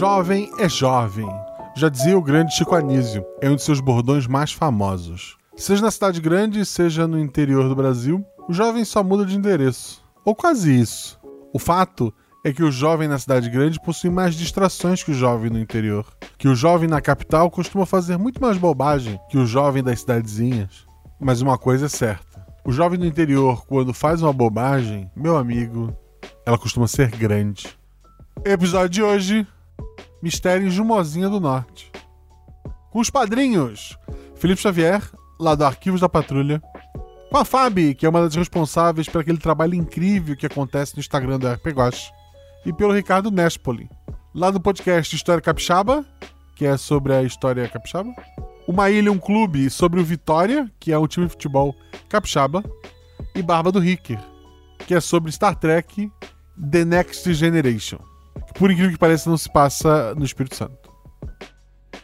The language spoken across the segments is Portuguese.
Jovem é jovem. Já dizia o grande Chico Anísio, é um de seus bordões mais famosos. Seja na cidade grande, seja no interior do Brasil, o jovem só muda de endereço. Ou quase isso. O fato é que o jovem na cidade grande possui mais distrações que o jovem no interior. Que o jovem na capital costuma fazer muito mais bobagem que o jovem das cidadezinhas. Mas uma coisa é certa: o jovem do interior, quando faz uma bobagem, meu amigo, ela costuma ser grande. Episódio de hoje: Mistério em Jumozinha do Norte. Com os padrinhos: Felipe Xavier, lá do Arquivos da Patrulha. Com a Fabi, que é uma das responsáveis por aquele trabalho incrível que acontece no Instagram do RP Gosh. E pelo Ricardo Nespoli, lá do podcast História Capixaba, que é sobre a história capixaba. Uma Ilha, um clube sobre o Vitória, que é um time de futebol capixaba. E Barba do Ricker, que é sobre Star Trek The Next Generation. Por incrível que pareça, não se passa no Espírito Santo.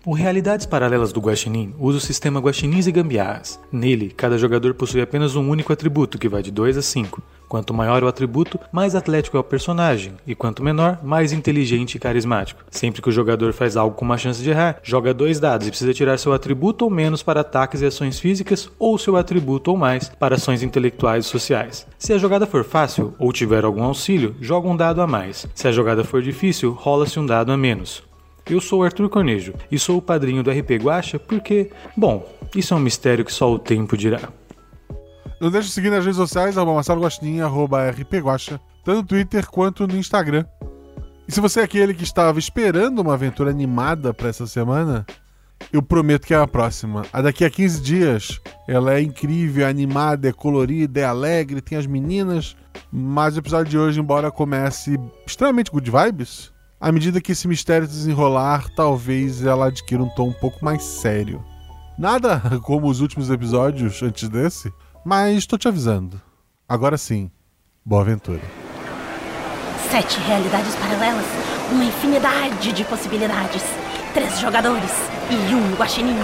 O Realidades Paralelas do Guaxinim usa o sistema Guaxinins e Gambiarras. Nele, cada jogador possui apenas um único atributo, que vai de 2 a 5. Quanto maior o atributo, mais atlético é o personagem, e quanto menor, mais inteligente e carismático. Sempre que o jogador faz algo com uma chance de errar, joga dois dados e precisa tirar seu atributo ou menos para ataques e ações físicas, ou seu atributo ou mais para ações intelectuais e sociais. Se a jogada for fácil ou tiver algum auxílio, joga um dado a mais. Se a jogada for difícil, rola-se um dado a menos. Eu sou Arthur Cornejo e sou o padrinho do RP Guacha porque, bom, isso é um mistério que só o tempo dirá. Não deixe de seguir nas redes sociais, arroba Marcelo Guaxinim, arroba rpguacha, tanto no Twitter quanto no Instagram. E se você é aquele que estava esperando uma aventura animada para essa semana, eu prometo que é a próxima. A daqui a 15 dias. Ela é incrível, é animada, é colorida, é alegre, tem as meninas. Mas o episódio de hoje, embora comece extremamente good vibes, à medida que esse mistério desenrolar, talvez ela adquira um tom um pouco mais sério. Nada como os últimos episódios antes desse, mas estou te avisando. Agora sim, boa aventura. Sete realidades paralelas, uma infinidade de possibilidades. Três jogadores e um guaxinim.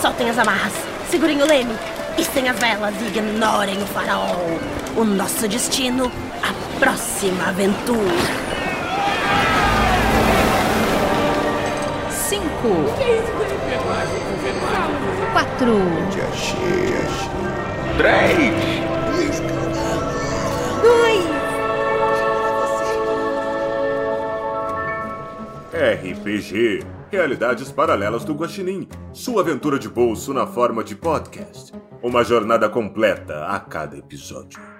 Soltem as amarras, segurem o leme, pistem as velas e ignorem o farol. O nosso destino, a próxima aventura. Quatro. RPG Realidades Paralelas do Guaxinim Sua aventura de bolso na forma de podcast. Uma jornada completa a cada episódio.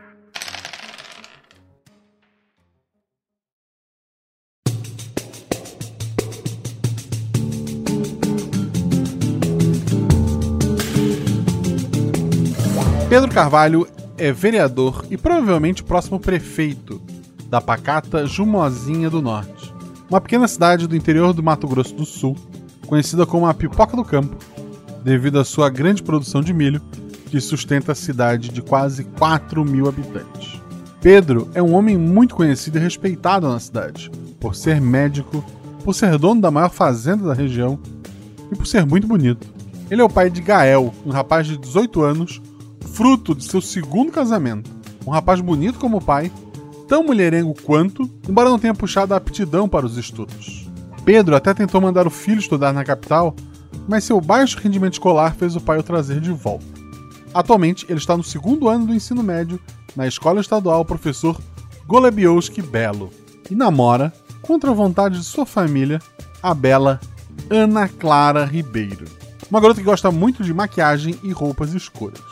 Pedro Carvalho é vereador e provavelmente o próximo prefeito da pacata Jumozinha do Norte, uma pequena cidade do interior do Mato Grosso do Sul, conhecida como a Pipoca do Campo, devido à sua grande produção de milho, que sustenta a cidade de quase 4 mil habitantes. Pedro é um homem muito conhecido e respeitado na cidade, por ser médico, por ser dono da maior fazenda da região e por ser muito bonito. Ele é o pai de Gael, um rapaz de 18 anos, fruto de seu segundo casamento. Um rapaz bonito como o pai, tão mulherengo quanto, embora não tenha puxado a aptidão para os estudos. Pedro até tentou mandar o filho estudar na capital, mas seu baixo rendimento escolar fez o pai o trazer de volta. Atualmente, ele está no segundo ano do ensino médio na escola estadual professor Golebiowski Belo e namora, contra a vontade de sua família, a bela Ana Clara Ribeiro. Uma garota que gosta muito de maquiagem e roupas escuras.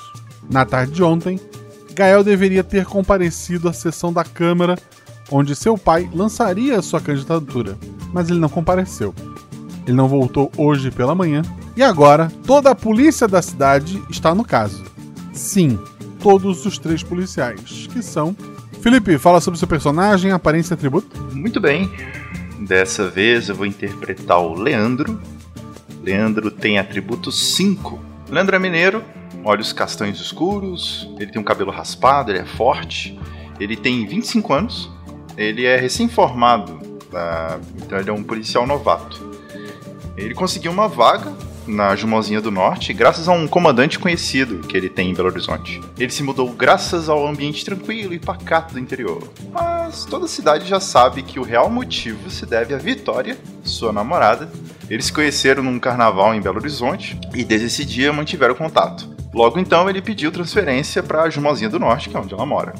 Na tarde de ontem, Gael deveria ter comparecido à sessão da Câmara onde seu pai lançaria sua candidatura, mas ele não compareceu. Ele não voltou hoje pela manhã e agora toda a polícia da cidade está no caso. Sim, todos os três policiais, que são. Felipe, fala sobre seu personagem, aparência e atributo. Muito bem. Dessa vez eu vou interpretar o Leandro. Leandro tem atributo 5. Leandro é mineiro, olhos castanhos escuros, ele tem um cabelo raspado, ele é forte, ele tem 25 anos, ele é recém-formado, tá? então ele é um policial novato. Ele conseguiu uma vaga na Jumozinha do Norte graças a um comandante conhecido que ele tem em Belo Horizonte. Ele se mudou graças ao ambiente tranquilo e pacato do interior. Mas toda a cidade já sabe que o real motivo se deve a Vitória, sua namorada. Eles se conheceram num carnaval em Belo Horizonte e desde esse dia mantiveram contato. Logo então ele pediu transferência para Jumozinha do Norte, que é onde ela mora.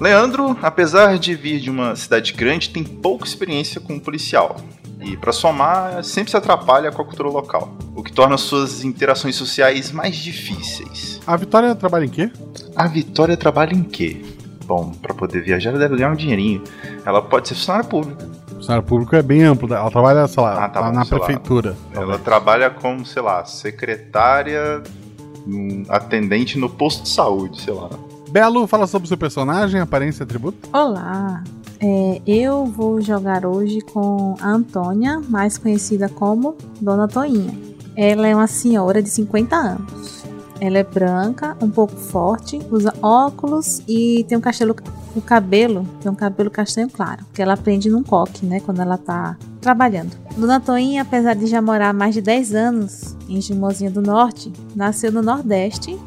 Leandro, apesar de vir de uma cidade grande, tem pouca experiência como policial. E para somar, sempre se atrapalha com a cultura local, o que torna suas interações sociais mais difíceis. A Vitória trabalha em quê? A Vitória trabalha em quê? Bom, para poder viajar ela deve ganhar um dinheirinho. Ela pode ser funcionária pública. Funcionário público é bem amplo. Ela trabalha, sei lá, Ah, tá lá bom, na sei lá. prefeitura. Ela trabalha como, sei lá, secretária, hum, atendente no posto de saúde, sei lá. Belo, fala sobre o seu personagem, aparência e atributo. Olá, é, eu vou jogar hoje com a Antônia, mais conhecida como Dona Toinha. Ela é uma senhora de 50 anos. Ela é branca, um pouco forte, usa óculos e tem um castelo, o cabelo, tem um cabelo castanho claro, que ela prende num coque, né, quando ela tá trabalhando. Dona Toinha, apesar de já morar há mais de 10 anos em Gimozinha do Norte, nasceu no Nordeste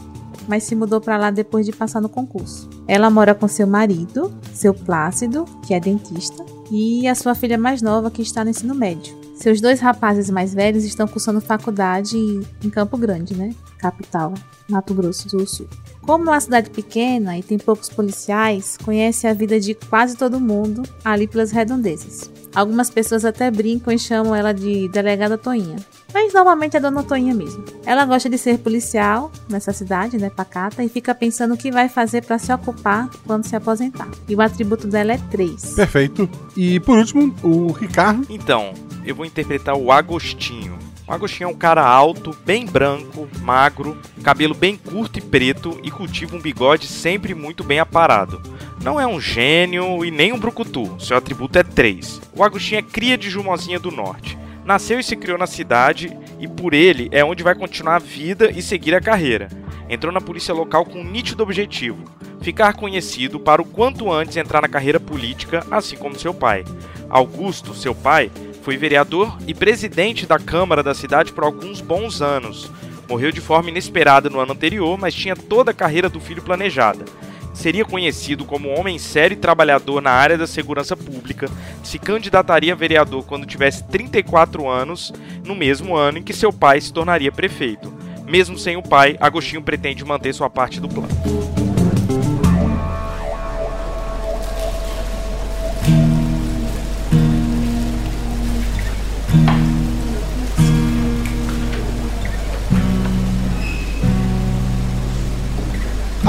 mas se mudou para lá depois de passar no concurso. Ela mora com seu marido, seu Plácido, que é dentista, e a sua filha mais nova, que está no ensino médio. Seus dois rapazes mais velhos estão cursando faculdade em Campo Grande, né? Capital, Mato Grosso do Sul. Como é uma cidade pequena e tem poucos policiais, conhece a vida de quase todo mundo ali pelas redondezas. Algumas pessoas até brincam e chamam ela de Delegada Toinha. Mas normalmente é Dona Toinha mesmo. Ela gosta de ser policial nessa cidade, né, pacata, e fica pensando o que vai fazer para se ocupar quando se aposentar. E o atributo dela é 3. Perfeito. E por último, o Ricardo. Então, eu vou interpretar o Agostinho. O Agostinho é um cara alto, bem branco, magro, cabelo bem curto e preto e cultiva um bigode sempre muito bem aparado. Não é um gênio e nem um brucutu, seu atributo é 3. O Agostinho é cria de Jumozinha do Norte. Nasceu e se criou na cidade e por ele é onde vai continuar a vida e seguir a carreira. Entrou na polícia local com um nítido objetivo: ficar conhecido para o quanto antes entrar na carreira política, assim como seu pai. Augusto, seu pai, foi vereador e presidente da Câmara da cidade por alguns bons anos. Morreu de forma inesperada no ano anterior, mas tinha toda a carreira do filho planejada. Seria conhecido como homem sério e trabalhador na área da segurança pública, se candidataria a vereador quando tivesse 34 anos, no mesmo ano em que seu pai se tornaria prefeito. Mesmo sem o pai, Agostinho pretende manter sua parte do plano.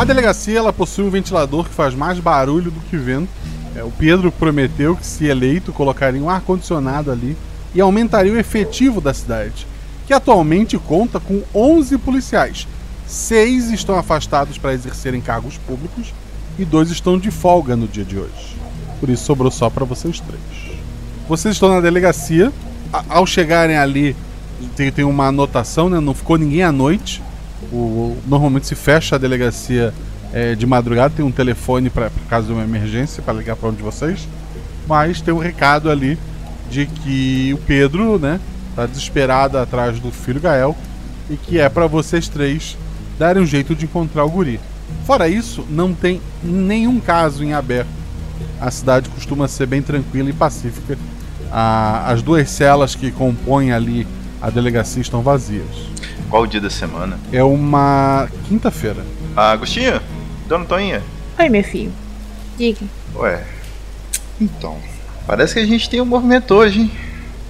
A delegacia ela possui um ventilador que faz mais barulho do que vento. É, o Pedro prometeu que, se eleito, colocaria um ar-condicionado ali e aumentaria o efetivo da cidade, que atualmente conta com 11 policiais. Seis estão afastados para exercerem cargos públicos e dois estão de folga no dia de hoje. Por isso sobrou só para vocês três. Vocês estão na delegacia. A- ao chegarem ali, tem, tem uma anotação, né? Não ficou ninguém à noite. O- normalmente se fecha a delegacia é, de madrugada, tem um telefone para caso de uma emergência para ligar para um de vocês. Mas tem um recado ali de que o Pedro, né, tá desesperado atrás do filho Gael e que é para vocês três darem um jeito de encontrar o guri. Fora isso, não tem nenhum caso em aberto. A cidade costuma ser bem tranquila e pacífica. As duas celas que compõem ali a delegacia estão vazias. Qual o dia da semana? É uma quinta-feira. Ah, Agostinho? Dona Toinha? Oi, meu filho. Diga. Ué. Então. Parece que a gente tem um movimento hoje, hein?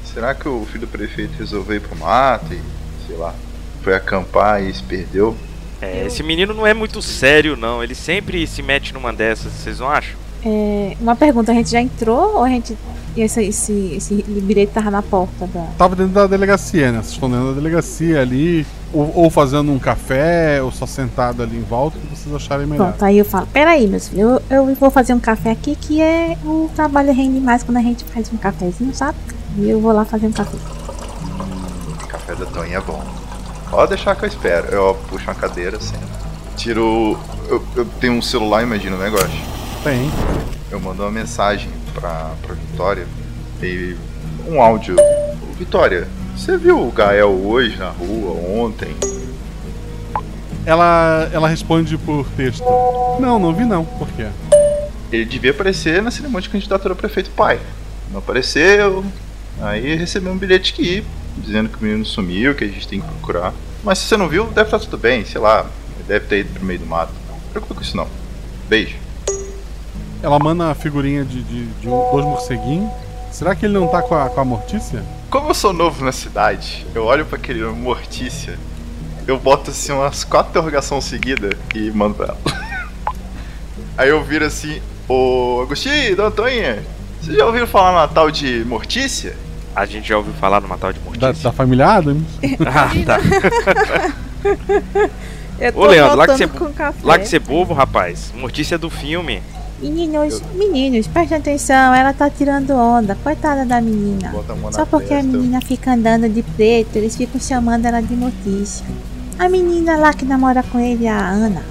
Será que o filho do prefeito resolveu ir pro mato e, sei lá, foi acampar e se perdeu? É, esse menino não é muito sério, não. Ele sempre se mete numa dessas, vocês não acham? É, uma pergunta, a gente já entrou ou a gente. Esse, esse, esse bilhete tava na porta da. Tava dentro da delegacia, né? Vocês estão dentro da delegacia ali, ou, ou fazendo um café, ou só sentado ali em volta, o que vocês acharem melhor. Pronto, aí eu falo, peraí, meus filhos, eu, eu vou fazer um café aqui que é. O trabalho rende mais quando a gente faz um cafezinho, sabe? E eu vou lá fazer um café. Café da Toinha é bom. Pode deixar que eu espero. Eu puxo uma cadeira assim. Tiro. Eu, eu tenho um celular, imagina o negócio. Tem. Eu mando uma mensagem pra, pra Vitória e um áudio. Vitória, Você viu o Gael hoje na rua, ontem? Ela, ela responde por texto: Não, não vi não. Por quê? Ele devia aparecer na cerimônia de candidatura a prefeito pai. Não apareceu. Aí recebeu um bilhete que dizendo que o menino sumiu, que a gente tem que procurar. Mas se você não viu, deve estar tudo bem, sei lá. Deve ter ido pro meio do mato. Não se preocupe com isso não. Beijo. Ela manda a figurinha de, de, de um- dois morceguinhos. Será que ele não tá com a, com a Mortícia? Como eu sou novo na cidade, eu olho pra aquele nome Mortícia, eu boto assim umas quatro interrogações seguidas e mando pra ela. Aí eu viro assim, ô Agostinho, Dona Toinha, vocês já ouviram falar na tal de Mortícia? A gente já ouviu falar numa tal de Da, Mortícia. da família Adams? Ah, tá. Eu Ô, Leandro, lá que você- café. Lá que você é bobo, rapaz. Mortícia do filme. Meninos, meninos, prestem atenção, ela tá tirando onda, coitada da menina. A Só porque a testa. menina fica andando de preto, eles ficam chamando ela de Mortícia. A menina lá que namora com ele, a Ana.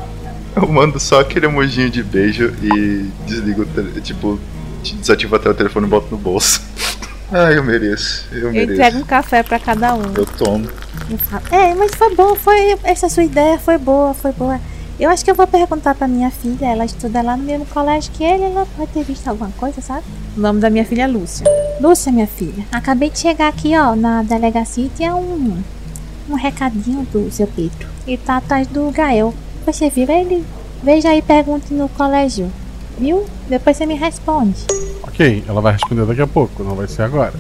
Eu mando só aquele emojinho de beijo e desligo, o tele- tipo, desativo até o telefone e boto no bolso. Ai, eu mereço, eu Eu mereço. entrego um café pra cada um. Eu tomo. Eu falo, é, mas foi bom, foi. Essa sua ideia foi boa, foi boa. Eu acho que eu vou perguntar pra minha filha, ela estuda lá no mesmo colégio que ele, ela pode ter visto alguma coisa, sabe? O nome da minha filha é Lúcia. Lúcia, minha filha, acabei de chegar aqui, ó, na delegacia e tinha um, um recadinho do seu Pedro. Ele tá atrás do Gael. Você vira ele? Veja aí, pergunte no colégio. Viu? Depois você me responde. Ok, ela vai responder daqui a pouco, não vai ser agora.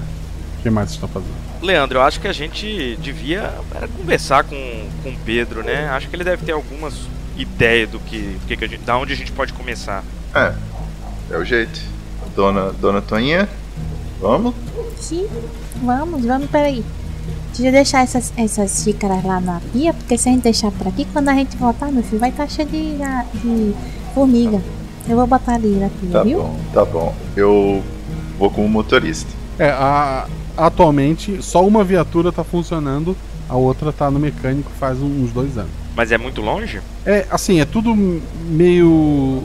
O que mais vocês estão fazendo? Leandro, eu acho que a gente devia era, conversar com, com o Pedro, né? Acho que ele deve ter algumas ideias do que, do que, que a gente, da onde a gente pode começar. É, é o jeito. Dona, Dona Toinha, vamos? Sim, vamos, vamos, peraí. Deixa eu deixar essas, essas xícaras lá na pia, porque se a gente deixar por aqui, quando a gente voltar, meu filho, vai estar cheio de, de formiga. Eu vou botar ali na pia, Tá viu? bom, tá bom. Eu vou como motorista. É, a- atualmente só uma viatura tá funcionando, a outra tá no mecânico faz uns dois anos. Mas é muito longe? É, assim, é tudo meio.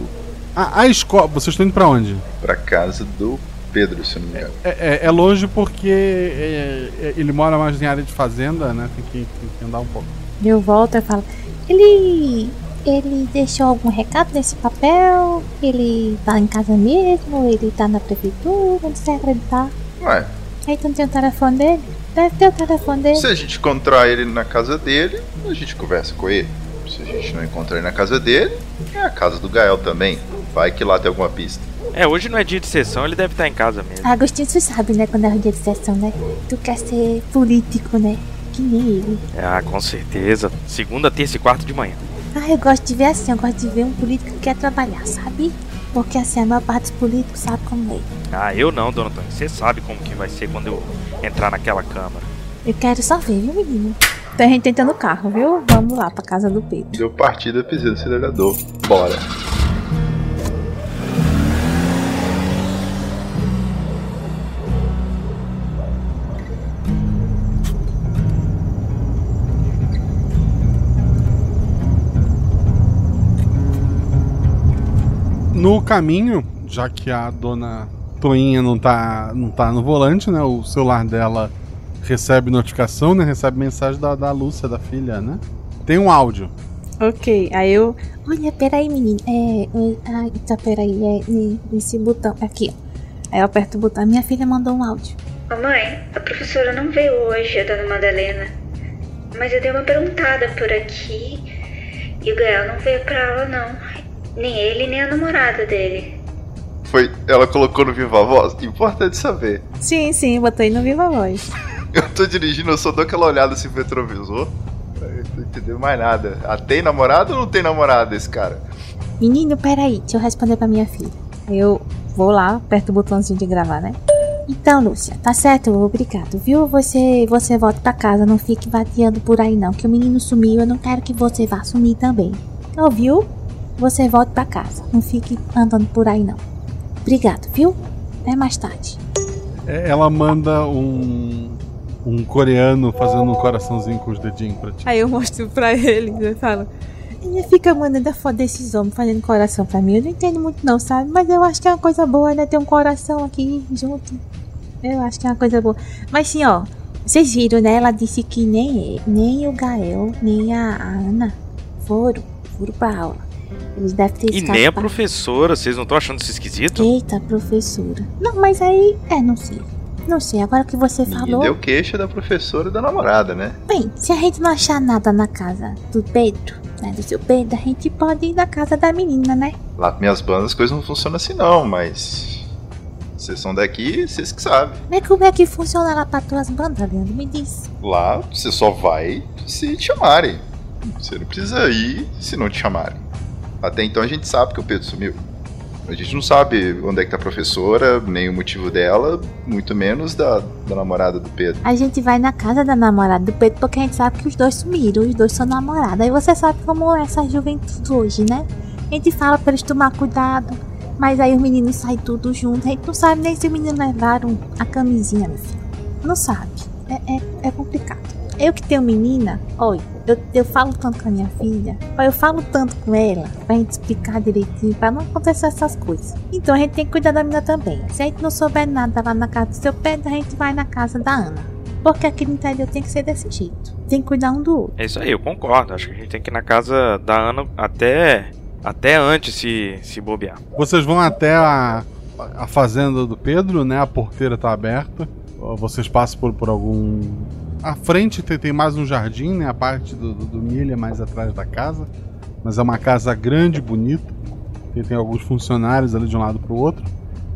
A, a escola. Vocês estão indo pra onde? Pra casa do Pedro, se eu não me engano. É, é- é longe porque é, é, ele mora mais em área de fazenda, né? Tem que, tem que andar um pouco. Eu volto e falo, ele. Ele deixou algum recado nesse papel? Ele tá em casa mesmo? Ele tá na prefeitura? Onde você acreditar? Ué, Aí tu não tem o telefone dele? Deve ter o telefone dele. se a gente encontrar ele na casa dele, a gente conversa com ele. Se a gente não encontrar ele na casa dele, é a casa do Gael também. Vai que lá tem alguma pista. É, hoje não é dia de sessão, ele deve estar em casa mesmo. Agostinho, tu sabe, né, quando é o dia de sessão, né? Tu quer ser político, né? Que nem ele. Ah, com certeza. Segunda, terça e quarta de manhã. Ah, eu gosto de ver assim, eu gosto de ver um político que quer trabalhar, sabe? Porque assim, a maior parte dos políticos sabe como é. Ah, eu não, dona Antônia. Você sabe como que vai ser quando eu entrar naquela câmara. Eu quero só ver, viu, menino? Tem gente tentando o carro, viu? Vamos lá pra casa do Pedro. Deu partida, pisei no acelerador. Bora. No caminho, já que a dona Toinha não tá, não tá no volante, né? O celular dela recebe notificação, né? Recebe mensagem da, da Lúcia, da filha, né? Tem um áudio. Ok, aí eu. Olha, peraí, menino. É. é ai, tá, peraí. É, é, esse botão. Aqui, ó. Aí eu aperto o botão. Minha filha mandou um áudio. Ô mãe, a professora não veio hoje, a dona Madalena. Mas eu dei uma perguntada por aqui e o Gael não veio pra aula, não. Nem ele, nem a namorada dele. Foi, ela colocou no Viva Voz? Importante saber. Sim, sim, botei no Viva Voz. Eu tô dirigindo, eu só dou aquela olhada assim pro retrovisor. Eu não entendeu mais nada. Ah, tem namorado ou não tem namorada esse cara? Menino, peraí, deixa eu responder pra minha filha. Aí eu vou lá, aperto o botãozinho de gravar, né? Então, Lúcia, tá certo, obrigado, viu? Você, você volta pra casa, não fique vadiando por aí não, que o menino sumiu, eu não quero que você vá sumir também. Ouviu? Você volta pra casa, não fique andando por aí não. Obrigado, viu? Até mais tarde. É, Ela manda um, um coreano fazendo um coraçãozinho com os dedinhos pra ti. Aí eu mostro pra ele, eu falo. Ele fica mandando a foto desses homens fazendo coração pra mim. Eu não entendo muito não, sabe? Mas eu acho que é uma coisa boa, né? Ter um coração aqui junto. Eu acho que é uma coisa boa. Mas sim, ó. Vocês viram, né? Ela disse que nem, nem o Gael, nem a Ana foram, foram pra aula. Eles devem ter E nem a escapado. professora, vocês não estão achando isso esquisito? Eita, professora. Não, mas aí. É, não sei. Não sei, agora que você falou. deu queixa da professora e da namorada, né? Bem, se a gente não achar nada na casa do Pedro, né? Do seu Pedro, a gente pode ir na casa da menina, né? Lá com minhas bandas as coisas não funcionam assim não, mas. Vocês são daqui, vocês que sabem. Mas como é que funciona lá pra tuas bandas, Leandro? Me diz. Lá você só vai se te chamarem. Você não precisa ir se não te chamarem. Até então a gente sabe que o Pedro sumiu. A gente não sabe onde é que tá a professora, nem o motivo dela, muito menos da, da namorada do Pedro. A gente vai na casa da namorada do Pedro porque a gente sabe que os dois sumiram, os dois são namorados. Aí você sabe como é essa juventude hoje, né? A gente fala pra eles tomar cuidado, mas aí os meninos saem tudo junto. A gente não sabe nem se os meninos levaram a camisinha, meu filho. Não sabe. É, é, é complicado. Eu que tenho menina, olha, eu, eu falo tanto com a minha filha, olha, eu falo tanto com ela, pra gente explicar direitinho, pra não acontecer essas coisas. Então a gente tem que cuidar da menina também. Se a gente não souber nada lá na casa do seu Pedro, a gente vai na casa da Ana. Porque aqui no interior tem que ser desse jeito. Tem que cuidar um do outro. É isso aí, eu concordo. Acho que a gente tem que ir na casa da Ana até, até antes se, se bobear. Vocês vão até a, a fazenda do Pedro, né? A porteira tá aberta. Vocês passam por, por algum. À frente tem, tem mais um jardim, né? A parte do, do, do milho é mais atrás da casa. Mas é uma casa grande, bonita. E tem alguns funcionários ali de um lado pro outro.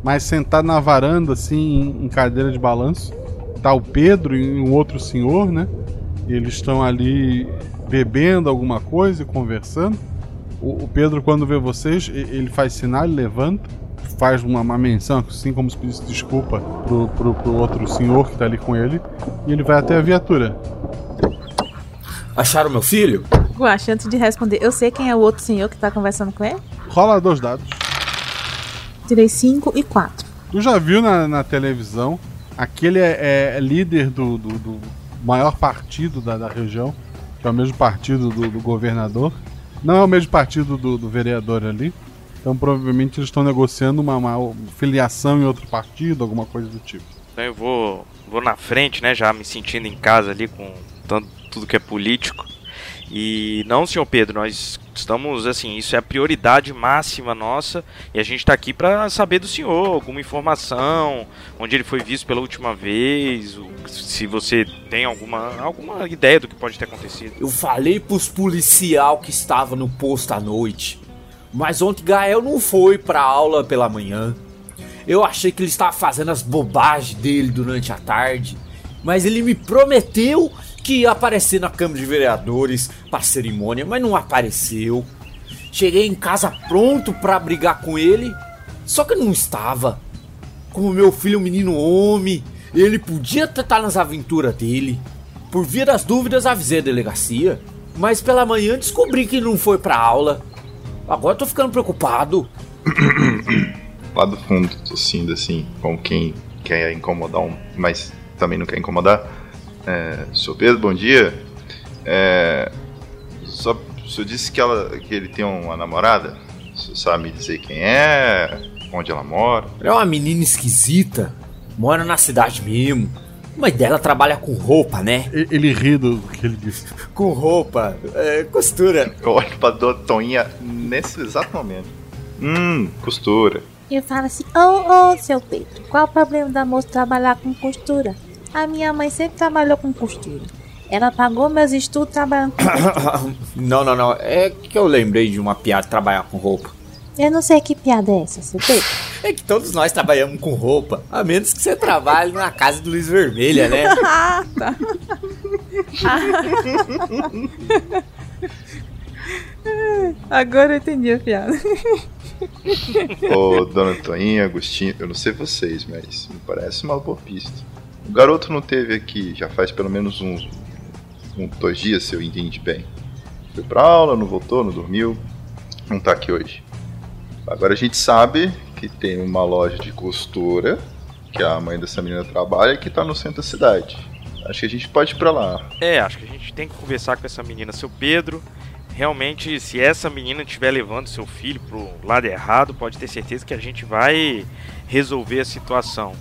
Mas sentado na varanda, assim, em, em cadeira de balanço, tá o Pedro e um outro senhor, né? E eles estão ali bebendo alguma coisa e conversando. O, o Pedro, quando vê vocês, ele faz sinal, ele levanta, faz uma, uma menção, assim como se pedisse desculpa pro, pro, pro outro senhor que tá ali com ele, e ele vai até a viatura. Acharam meu filho? Guaxa, antes de responder, eu sei quem é o outro senhor que tá conversando com ele? Rola dois dados. Tirei 5 e 4. Tu já viu na, na televisão, aquele é, é líder do, do, do maior partido da, da região, que é o mesmo partido do, do governador. Não é o mesmo partido do, do vereador ali. Então provavelmente eles estão negociando uma, uma filiação em outro partido, alguma coisa do tipo. Então eu vou, vou na frente, né? Já me sentindo em casa ali com tanto, tudo que é político. E não, senhor Pedro, nós estamos assim, isso é a prioridade máxima nossa e a gente está aqui para saber do senhor alguma informação, onde ele foi visto pela última vez, se você tem alguma alguma ideia do que pode ter acontecido. Eu falei pros policial que estava no posto à noite. Mas ontem Gael não foi pra aula pela manhã. Eu achei que ele estava fazendo as bobagens dele durante a tarde. Mas ele me prometeu que ia aparecer na Câmara de Vereadores pra cerimônia, mas não apareceu. Cheguei em casa pronto pra brigar com ele, só que não estava. Como meu filho é um menino homem, ele podia estar nas aventuras dele. Por via das dúvidas, avisei a delegacia. Mas pela manhã descobri que não foi pra aula. Agora tô ficando preocupado. Lá do fundo, tossindo assim, com quem quer incomodar um, mas também não quer incomodar. É, Sr. Pedro, bom dia. É, só, o senhor disse que, ela, que ele tem uma namorada? Senhor sabe me dizer quem é? Onde ela mora? Ela é uma menina esquisita. Mora na cidade mesmo. Mãe dela trabalha com roupa, né? Ele ri do que ele disse. Com roupa, é, costura. Eu olho pra Dona Toinha nesse exato momento. Hum, costura. E eu falo assim: Ô, ô, seu Pedro, qual o problema da moça trabalhar com costura? A minha mãe sempre trabalhou com costura. Ela pagou meus estudos trabalhando com não, não, não. É que eu lembrei de uma piada de trabalhar com roupa. Eu não sei que piada é essa, seu Pedro. É que todos nós trabalhamos com roupa. A menos que você trabalhe na casa do Luiz Vermelha, né? ah, tá. Agora eu entendi a piada. Ô, Dona Toinha, Agostinho, eu não sei vocês, mas me parece uma boa pista. O garoto não teve aqui já faz pelo menos uns dois dias, se eu entendi bem. Foi pra aula, não voltou, não dormiu, não tá aqui hoje. Agora a gente sabe que tem uma loja de costura que a mãe dessa menina trabalha e que tá no centro da cidade. Acho que a gente pode ir pra lá. É, acho que a gente tem que conversar com essa menina, seu Pedro. Realmente, se essa menina estiver levando seu filho pro lado errado, pode ter certeza que a gente vai resolver a situação.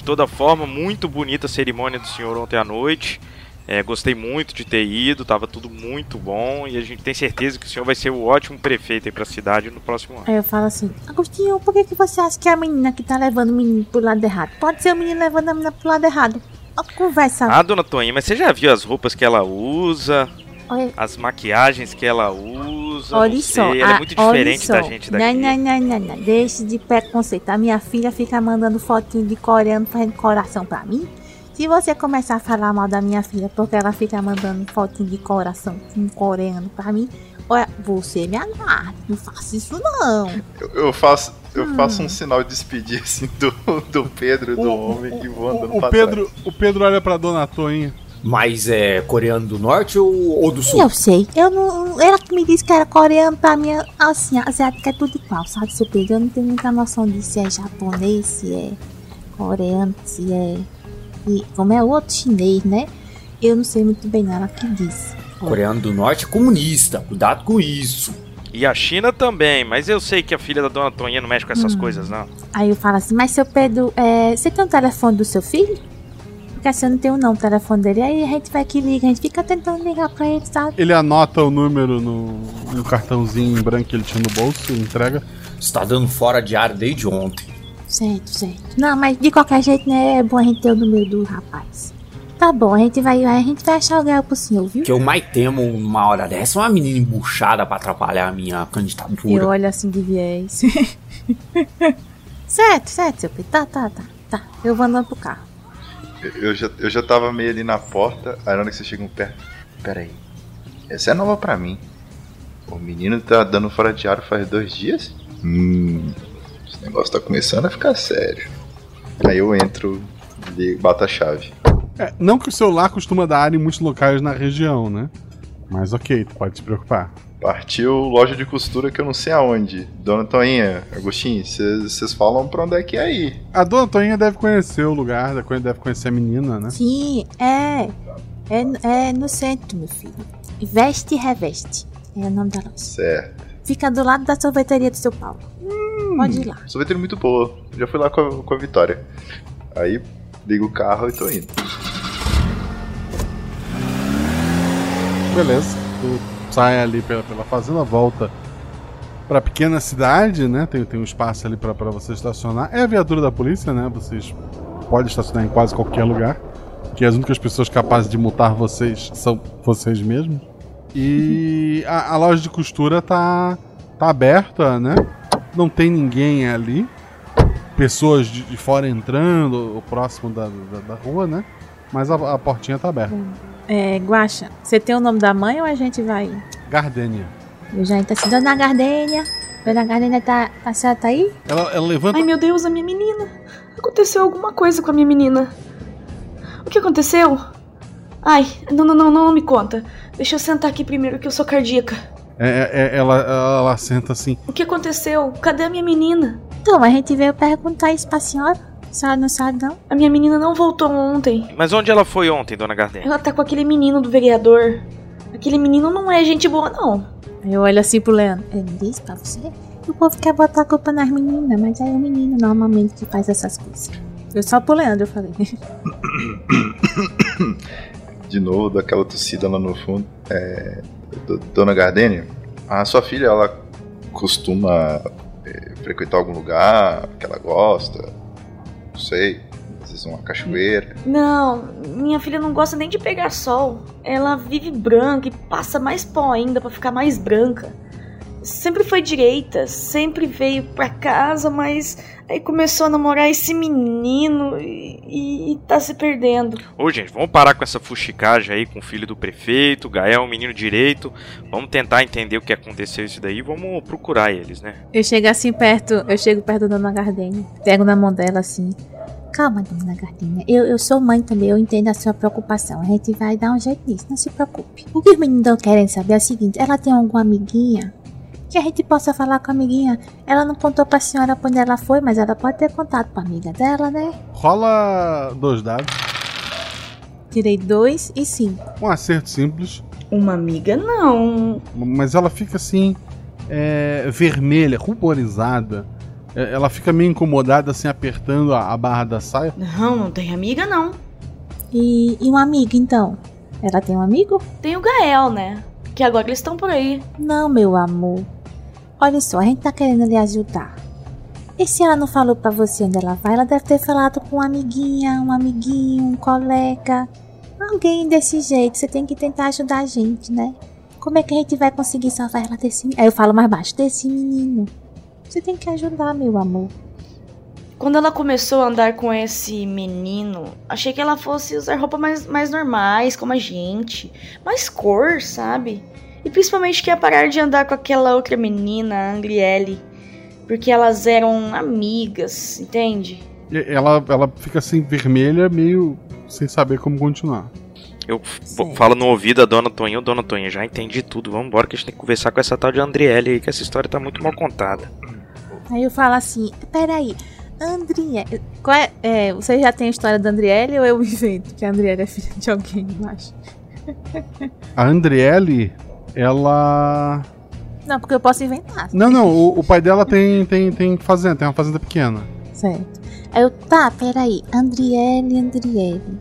De toda forma, muito bonita a cerimônia do senhor ontem à noite. É, gostei muito de ter ido, tava tudo muito bom e a gente tem certeza que o senhor vai ser o ótimo prefeito aí pra cidade no próximo ano. Aí eu falo assim, Agostinho, por que, que você acha que é a menina que tá levando o menino pro lado errado? Pode ser o menino levando a menina pro lado errado. Ó, conversa. Ah, dona Toninha, mas você já viu as roupas que ela usa? Olha, As maquiagens que ela usa? olha não só. ela é ah, muito olha diferente da só. gente daqui. Não, não, não, não, não. Deixe de preconceito. A minha filha fica mandando fotinho de coreano fazendo coração pra mim. Se você começar a falar mal da minha filha porque ela fica mandando fotinho de coração em coreano pra mim, olha, você me aguarde. Não faça isso não. Eu, eu faço, eu Hum. faço um sinal de despedir assim do, do Pedro e do homem e vou andando O, o pra Pedro, o Pedro olha pra Dona Toinha. Mas é coreano do norte ou, ou do sul? Eu sei. Eu não. Ela que me disse que era coreano, pra mim, assim, asiática é tudo igual, sabe? Seu Pedro, eu não tenho muita noção de se é japonês, se é coreano, se é. E como é o outro chinês, né? Eu não sei muito bem. Ela que disse. Coreano do norte é comunista. Cuidado com isso. E a China também, mas eu sei que a filha da dona Toninha não mexe com Hum. essas coisas, não. Aí eu falo assim, mas seu Pedro, é, você tem o telefone do seu filho? Porque assim, eu não tenho não o telefone dele. Aí a gente vai que liga, a gente fica tentando ligar pra ele, sabe? Ele anota o número no, no cartãozinho em branco que ele tinha no bolso e entrega. Você tá dando fora de área desde ontem. Certo, certo. Não, mas de qualquer jeito, né, é bom a gente ter o número do rapaz. Tá bom, a gente vai, a gente vai achar o lugar pro senhor, viu? Que eu mais temo numa hora dessa é uma menina embuchada pra atrapalhar a minha candidatura. Eu olho assim de viés. certo, certo, seu Pedro. Tá, tá, tá. Tá, eu vou andando pro carro. Eu, já, eu já tava meio ali na porta, aí na hora que vocês chegam perto. Pera aí. Essa é nova pra mim. O menino tá dando fora de ar faz dois dias? Hum. Esse negócio tá começando a ficar sério. Aí eu entro e bato a chave. É, não que o celular costuma dar em muitos locais na região, né? Mas ok, tu pode se preocupar. Partiu loja de costura que eu não sei aonde. Dona Toinha, Agostinho, vocês falam pra onde é que é aí? A Dona Toinha deve conhecer o lugar, deve conhecer a menina, né? Sim, é. É, é no centro, meu filho. Veste e reveste. É o nome da loja. Certo. Fica do lado da sorveteria do seu Paulo. Pode ir lá. Sorveteria muito boa. Já fui lá com a, com a Vitória. Aí ligo o carro e tô indo. Beleza. Tu sai ali pela, pela fazenda, volta pra pequena cidade, né? Tem, tem um espaço ali pra você estacionar. É a viatura da polícia, né? Vocês podem estacionar em quase qualquer lugar. Que as únicas pessoas capazes de multar vocês são vocês mesmos. E a, a loja de costura tá, tá aberta, né? Não tem ninguém ali. Pessoas de, de fora entrando, ou próximo da, da, da rua, né? Mas a, a portinha tá aberta. É, Guaxa, você tem o nome da mãe ou a gente vai? Gardênia. Eu já entro assim, Dona Gardênia. Dona Gardênia tá, a senhora tá aí? Ela, ela levanta. Ai meu Deus, a minha menina. Aconteceu alguma coisa com a minha menina. O que aconteceu? Ai, não, não, não, não me conta. Deixa eu sentar aqui primeiro que eu sou cardíaca. É, é, ela, ela, ela senta assim. O que aconteceu? Cadê a minha menina? Então, a gente veio perguntar isso pra senhora. Senhora não sabe, não? A minha menina não voltou ontem. Mas onde ela foi ontem, dona Gardenia? Ela tá com aquele menino do vereador. Aquele menino não é gente boa, não. Eu olho assim pro Leandro. Eu não disse pra você? O povo quer botar a culpa nas meninas, mas é o menino normalmente que faz essas coisas. Eu só pro Leandro, eu falei. De novo, daquela tossida lá no fundo. É, do- Dona Gardênia, a sua filha, ela costuma é, frequentar algum lugar que ela gosta? Sei. Às vezes uma cachoeira. Não, minha filha não gosta nem de pegar sol. Ela vive branca e passa mais pó ainda pra ficar mais branca. Sempre foi direita, sempre veio pra casa, mas aí começou a namorar esse menino e, e- tá se perdendo. Ô, gente, vamos parar com essa fuxicagem aí com o filho do prefeito, o Gael é um menino direito. Vamos tentar entender o que aconteceu isso daí e vamos procurar eles, né? Eu chego assim perto, eu chego perto da Dona Gardênia, pego na mão dela assim. Calma, Dona Gardênia, eu, eu sou mãe também, eu entendo a sua preocupação. A gente vai dar um jeito nisso, não se preocupe. O que os meninos estão querendo saber é o seguinte: ela tem alguma amiguinha? Que a gente possa falar com a amiguinha. Ela não contou pra senhora pra onde ela foi, mas ela pode ter contado pra amiga dela, né? Rola dois dados. Tirei dois e cinco. Um acerto simples. Uma amiga, não. Mas ela fica assim, é, vermelha, ruborizada. É, Ela fica meio incomodada, assim, apertando a, a barra da saia. Não, não tem amiga não. E, e um amigo, então? Ela tem um amigo? Tem o Gael, né? Que agora eles estão por aí. Não, meu amor. Olha só, a gente tá querendo lhe ajudar. E se ela não falou pra você onde ela vai, ela deve ter falado com uma amiguinha, um amiguinho, um colega. Alguém desse jeito. Você tem que tentar ajudar a gente, né? Como é que a gente vai conseguir salvar ela desse menino? Aí eu falo mais baixo, desse menino. Você tem que ajudar, meu amor. Quando ela começou a andar com esse menino, achei que ela fosse usar roupa mais, mais normais, como a gente. Mais cor, sabe? E principalmente que ia parar de andar com aquela outra menina, a Angriele. Porque elas eram amigas, entende? Ela, ela fica assim, vermelha, meio sem saber como continuar. Eu falo no ouvido da dona Toninha, dona Toninha, já entendi tudo, vamos embora que a gente tem que conversar com essa tal de Andriele aí, que essa história tá muito mal contada. Aí eu falo assim, peraí, Andriele. Qual é, é, você já tem a história da Andriele ou eu invento que a Andriele é filha de alguém, eu acho? A Andriele, ela. Não, porque eu posso inventar. Não, não, o, o pai dela tem, tem, tem fazenda, tem uma fazenda pequena. Certo. Aí eu, tá, peraí. Andriele, Andriele.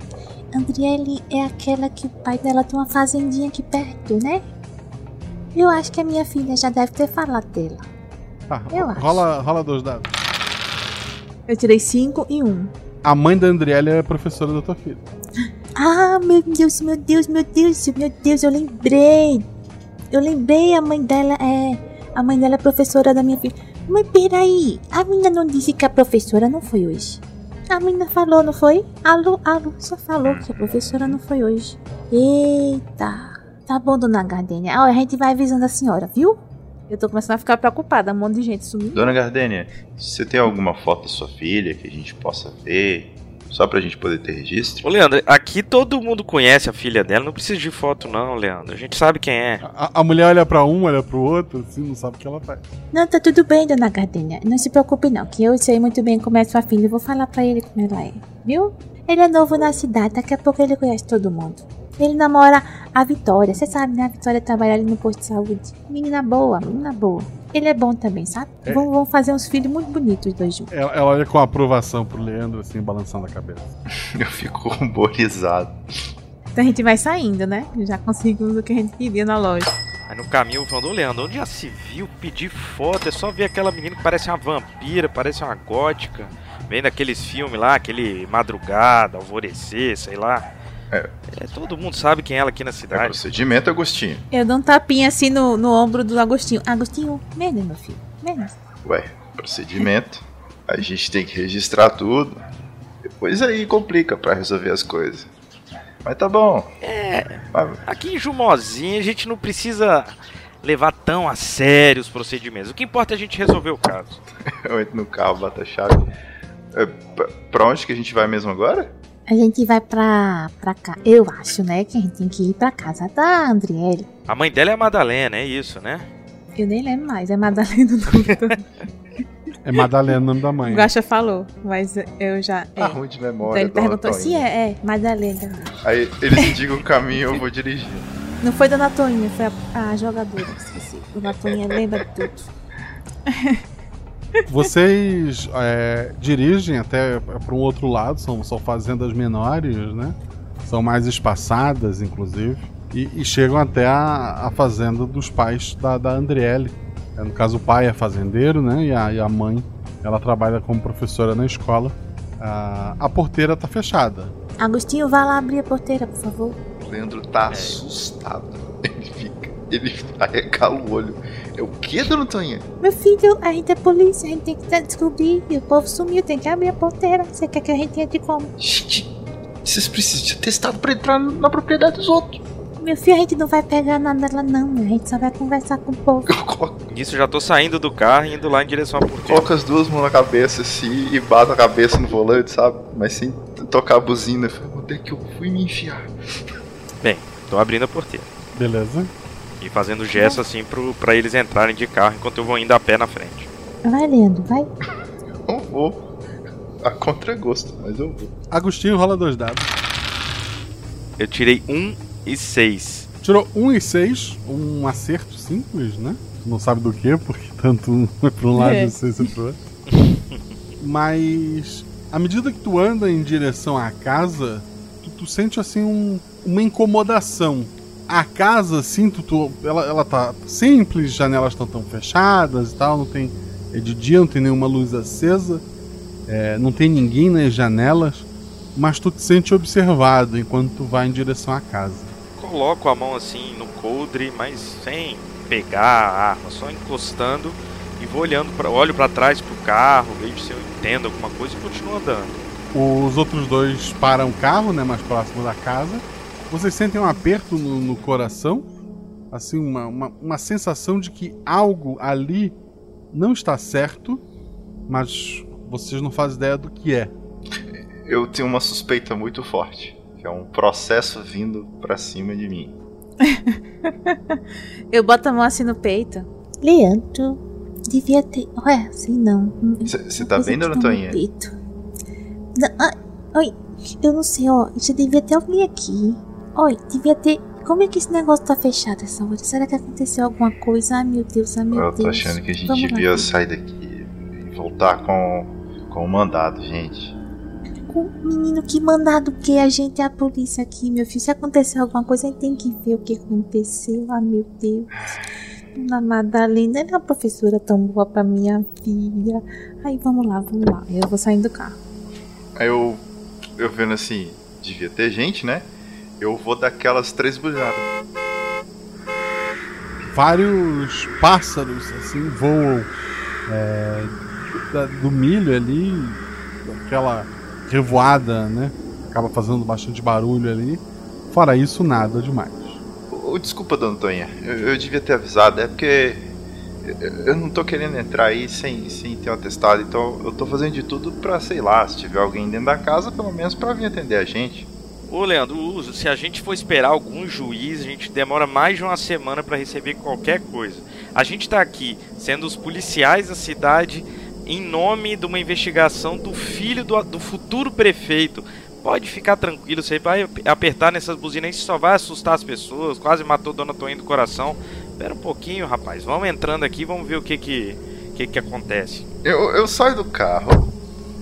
Andriele é aquela que o pai dela tem uma fazendinha aqui perto, né? Eu acho que a minha filha já deve ter falado dela. Tá, Eu acho. rola, rola dois dados. Eu tirei cinco e um. A mãe da Andriele é professora da tua filha. Ah, meu Deus, meu Deus, meu Deus, meu Deus, eu lembrei. Eu lembrei, a mãe dela é. A mãe dela é professora da minha filha. Mas peraí, a menina não disse que a professora não foi hoje. A menina falou, não foi? A Lu, a Lu só falou que a professora não foi hoje. Eita. Tá bom, dona Gardênia. Olha, a gente vai avisando a senhora, viu? Eu tô começando a ficar preocupada, um monte de gente sumiu. Dona Gardênia, você tem alguma foto da sua filha que a gente possa ver? Só pra gente poder ter registro? Ô Leandro, aqui todo mundo conhece a filha dela, não precisa de foto não, Leandro. A gente sabe quem é. A, a mulher olha pra um, olha pro outro, assim, não sabe o que ela faz. Não, tá tudo bem, dona Gardênia. Não se preocupe não, que eu sei muito bem como é sua filha. Eu vou falar pra ele como ela é, viu? Ele é novo na cidade, daqui a pouco ele conhece todo mundo. Ele namora a Vitória, você sabe, né? A Vitória trabalha ali no posto de saúde. Menina boa, menina boa. Ele é bom também, sabe? É. Vão, vão fazer uns filhos muito bonitos os dois juntos. Ela, ela olha com aprovação pro Leandro, assim, balançando a cabeça. Eu fico ruborizado. Então a gente vai saindo, né? Já conseguimos o que a gente queria na loja. Aí no caminho falando, Leandro, onde já se viu pedir foto? É só ver aquela menina que parece uma vampira, parece uma gótica. Vem daqueles filmes lá, aquele Madrugada, Alvorecer, sei lá. É. É, todo mundo sabe quem é ela aqui na É cidade. procedimento, Agostinho. Eu dou um tapinha assim no, no ombro do Agostinho. Agostinho, menos, meu filho. Menos. Ué, procedimento. A gente tem que registrar tudo. Depois aí complica pra resolver as coisas. Mas tá bom. É, Mas- aqui em Jumozinha a gente não precisa levar tão a sério os procedimentos. O que importa é a gente resolver o caso. Eu entro no carro, bato a chave. É, pra- onde que a gente vai mesmo agora? A gente vai pra, pra cá. Eu acho, né? Que a gente tem que ir pra casa da Andriele. A mãe dela é a Madalena, é isso, né? Eu nem lembro mais. É Madalena do É Madalena o nome da mãe. O Gacha falou, mas eu já. É. Ah, ruim de Então memória. ele dona perguntou se é, é, Madalena. Aí eles indicam o caminho, eu vou dirigindo. Não foi Dona Toinha, foi a, a jogadora, esqueci. Dona Toinha lembra de tudo. Vocês é, dirigem até para um outro lado, são, são fazendas menores, né? São mais espaçadas, inclusive. E, e chegam até a, a fazenda dos pais da, da Andriele. É, no caso, o pai é fazendeiro, né? E a, e a mãe, ela trabalha como professora na escola. A, a porteira tá fechada. Agostinho, vá lá abrir a porteira, por favor. O Leandro tá assustado. Ele fica. Ele arregala o olho. É o que, dona Toinha? Meu filho, a gente é polícia, a gente tem que descobrir. E o povo sumiu, tem que abrir a porteira. Você quer que a gente entre como? Gente, vocês precisam de atestado pra entrar na propriedade dos outros. Meu filho, a gente não vai pegar nada lá, não. A gente só vai conversar com o povo. Nisso eu já tô saindo do carro e indo lá em direção à porteira. Coloca as duas mãos na cabeça assim e bata a cabeça no volante, sabe? Mas sem tocar a buzina. Onde é que eu fui me enfiar? Bem, tô abrindo a porteira. Beleza? E fazendo gesto assim pro, pra eles entrarem de carro enquanto eu vou indo a pé na frente. Vai, Leandro, vai. Não vou. A contragosto, mas eu vou. Agostinho rola dois dados. Eu tirei um e seis. Tirou um e seis, um acerto simples, né? Tu não sabe do que, porque tanto um é pra um lado É. e seis é pro outro. Mas à medida que tu anda em direção à casa, tu, tu sente assim um- uma incomodação. A casa, assim, tu, tu- ela, ela tá simples, janelas estão tão fechadas e tal, não tem. É de dia, não tem nenhuma luz acesa, é, não tem ninguém nas janelas, mas tu te sente observado enquanto tu vai em direção à casa. Coloco a mão assim no coldre, mas sem pegar a arma, só encostando e vou olhando para, olho para trás pro carro, vejo se eu entendo alguma coisa e continuo andando. Os outros dois param o carro, né, mais próximo da casa. Vocês sentem um aperto no, no coração, assim, uma, uma, uma sensação de que algo ali não está certo, mas vocês não fazem ideia do que é. Eu tenho uma suspeita muito forte, que é um processo vindo pra cima de mim. Eu boto a mão assim no peito. Leandro, devia ter. Ué, assim não. Você tá bem, dona tá Toinha? peito. Não, ai, oi, eu não sei, ó. Já devia ter alguém aqui. Oi, devia ter. Como é que esse negócio tá fechado essa hora? Será que aconteceu alguma coisa? Ai meu Deus, ai meu Eu Deus. tô achando que a gente Vamos lá. devia sair daqui e voltar com, com o mandado, gente. O menino que mandado que a gente é a polícia aqui, meu filho. Se acontecer alguma coisa, a gente tem que ver o que aconteceu. Ah, meu Deus. Dona Madalena, ela é uma professora tão boa pra minha filha. Aí, vamos lá, vamos lá. Eu vou saindo do carro. Aí eu, eu vendo assim, devia ter gente, né? Eu vou daquelas três bujadas. Vários pássaros, assim, voam é, da- do milho ali, aquela revoada, né? Acaba fazendo bastante barulho ali. Fora isso, nada demais. Desculpa, dona Tonha, eu, eu devia ter avisado, é porque eu, eu não tô querendo entrar aí sem, sem ter um atestado, então eu tô fazendo de tudo pra, sei lá, se tiver alguém dentro da casa, pelo menos pra vir atender a gente. Ô Leandro, se a gente for esperar algum juiz, a gente demora mais de uma semana para receber qualquer coisa. A gente tá aqui sendo os policiais da cidade em nome de uma investigação do filho do, do futuro prefeito. Pode ficar tranquilo, você vai ap- apertar nessas buzinas, isso só vai assustar as pessoas. Quase matou Dona Toinha do coração. Espera um pouquinho, rapaz. Vamos entrando aqui, vamos ver o que que, que, que acontece. Eu, eu saio do carro,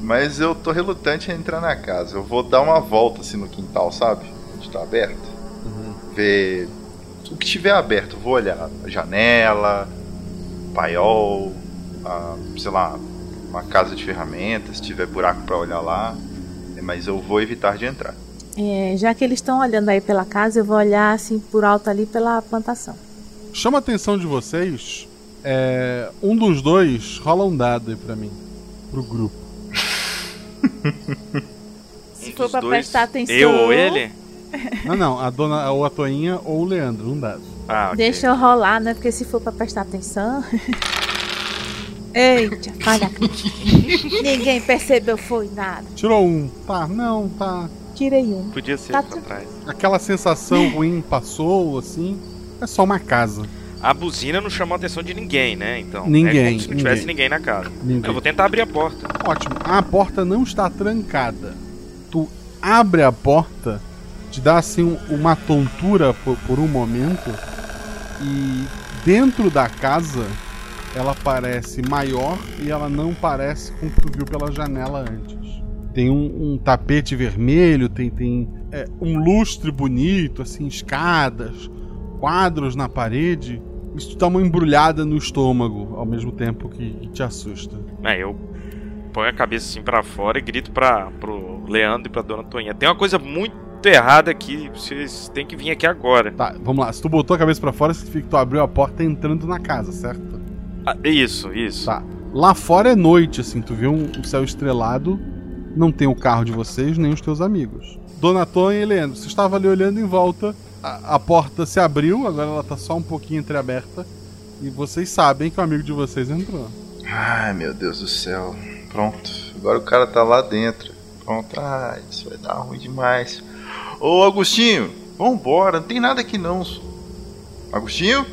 mas eu tô relutante a entrar na casa. Eu vou dar uma volta assim no quintal, sabe? Onde tá aberto. Ver o que tiver aberto. Vou olhar a janela, paiol, a, sei lá, uma casa de ferramentas, se tiver buraco pra olhar lá. Mas eu vou evitar de entrar. É, já que eles estão olhando aí pela casa, eu vou olhar assim por alto ali pela plantação. Chama a atenção de vocês. É, um dos dois rola um dado aí pra mim. Pro grupo. Se for pra prestar atenção. Eu ou ele? Não, não, a dona ou a Toinha ou o Leandro, um dado. Ah, Deixa eu rolar, né? Porque se for pra prestar atenção. Eita, falha. Ninguém percebeu, foi nada. Tirou um. Tá, não, tá. Tirei um. Podia ser Tá pra trás. Aquela sensação ruim passou, assim. É só uma casa. A buzina não chamou a atenção de ninguém, né? Então, Ninguém, é como se não tivesse ninguém. ninguém na casa. Ninguém. Eu vou tentar abrir a porta. Ótimo. A porta não está trancada. Tu abre a porta, te dá assim um- uma tontura por, por um momento e dentro da casa ela parece maior e ela não parece com o que tu viu pela janela antes. Tem um, um tapete vermelho, tem, tem é, um lustre bonito, assim, escadas, quadros na parede. Isso dá uma embrulhada no estômago ao mesmo tempo que- que te assusta. É, eu ponho a cabeça assim pra fora e grito pra, pro Leandro e pra Dona Toinha. Tem uma coisa muito errada aqui, vocês têm que vir aqui agora. Tá, vamos lá. Se tu botou a cabeça pra fora, significa que tu abriu a porta entrando na casa, certo? Ah, isso, isso. Tá. Lá fora é noite, assim, tu vê um, um céu estrelado, não tem o carro de vocês, nem os teus amigos. Dona Tonha e Leandro, você estava ali olhando em volta, a, a porta se abriu, agora ela tá só um pouquinho entreaberta, e vocês sabem que o amigo de vocês entrou. Ai, meu Deus do céu. Pronto. Agora o cara tá lá dentro. Pronto. Ai, isso vai dar ruim demais. Ô, Agostinho, vambora. Não tem nada aqui não. Agostinho?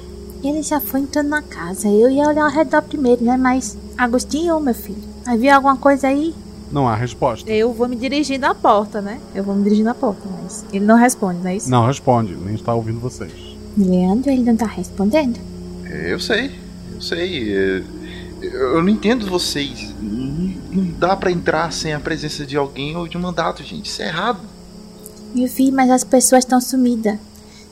Ele já foi entrando na casa. Eu ia olhar ao redor primeiro, né? Mas. Agostinho, meu filho. Aí viu alguma coisa aí? Não há resposta. Eu vou me dirigindo à porta, né? Eu vou me dirigindo à porta, mas. Ele não responde, não é isso? Não responde, nem está ouvindo vocês. Leandro, ele não tá respondendo? Eu sei. Eu sei. é, Eu não entendo vocês. não dá pra entrar sem a presença de alguém ou de um mandato, gente. Isso é errado. Meu filho, mas as pessoas estão sumidas.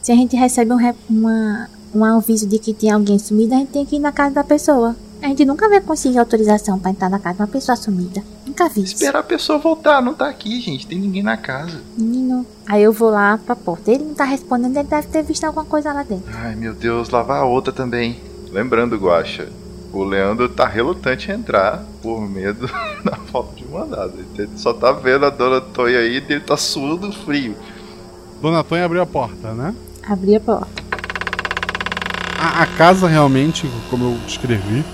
Se a gente recebe um, re- uma, um aviso de que tem alguém sumido, a gente tem que ir na casa da pessoa. A gente nunca vai conseguir autorização pra entrar na casa de uma pessoa sumida. Nunca vi isso. Esperar a pessoa voltar. Não tá aqui, gente. Tem ninguém na casa. Menino. Aí eu vou lá pra porta. Ele não tá respondendo, ele deve ter visto alguma coisa lá dentro. Ai, meu Deus. Lá vai a outra também. Lembrando, Guaxa. O Leandro tá relutante a entrar por medo da falta de mandado. Ele só tá vendo a dona Toia aí e ele tá suando frio. Dona Tonha abriu a porta, né? Abri a porta. A, a casa realmente, como eu descrevi,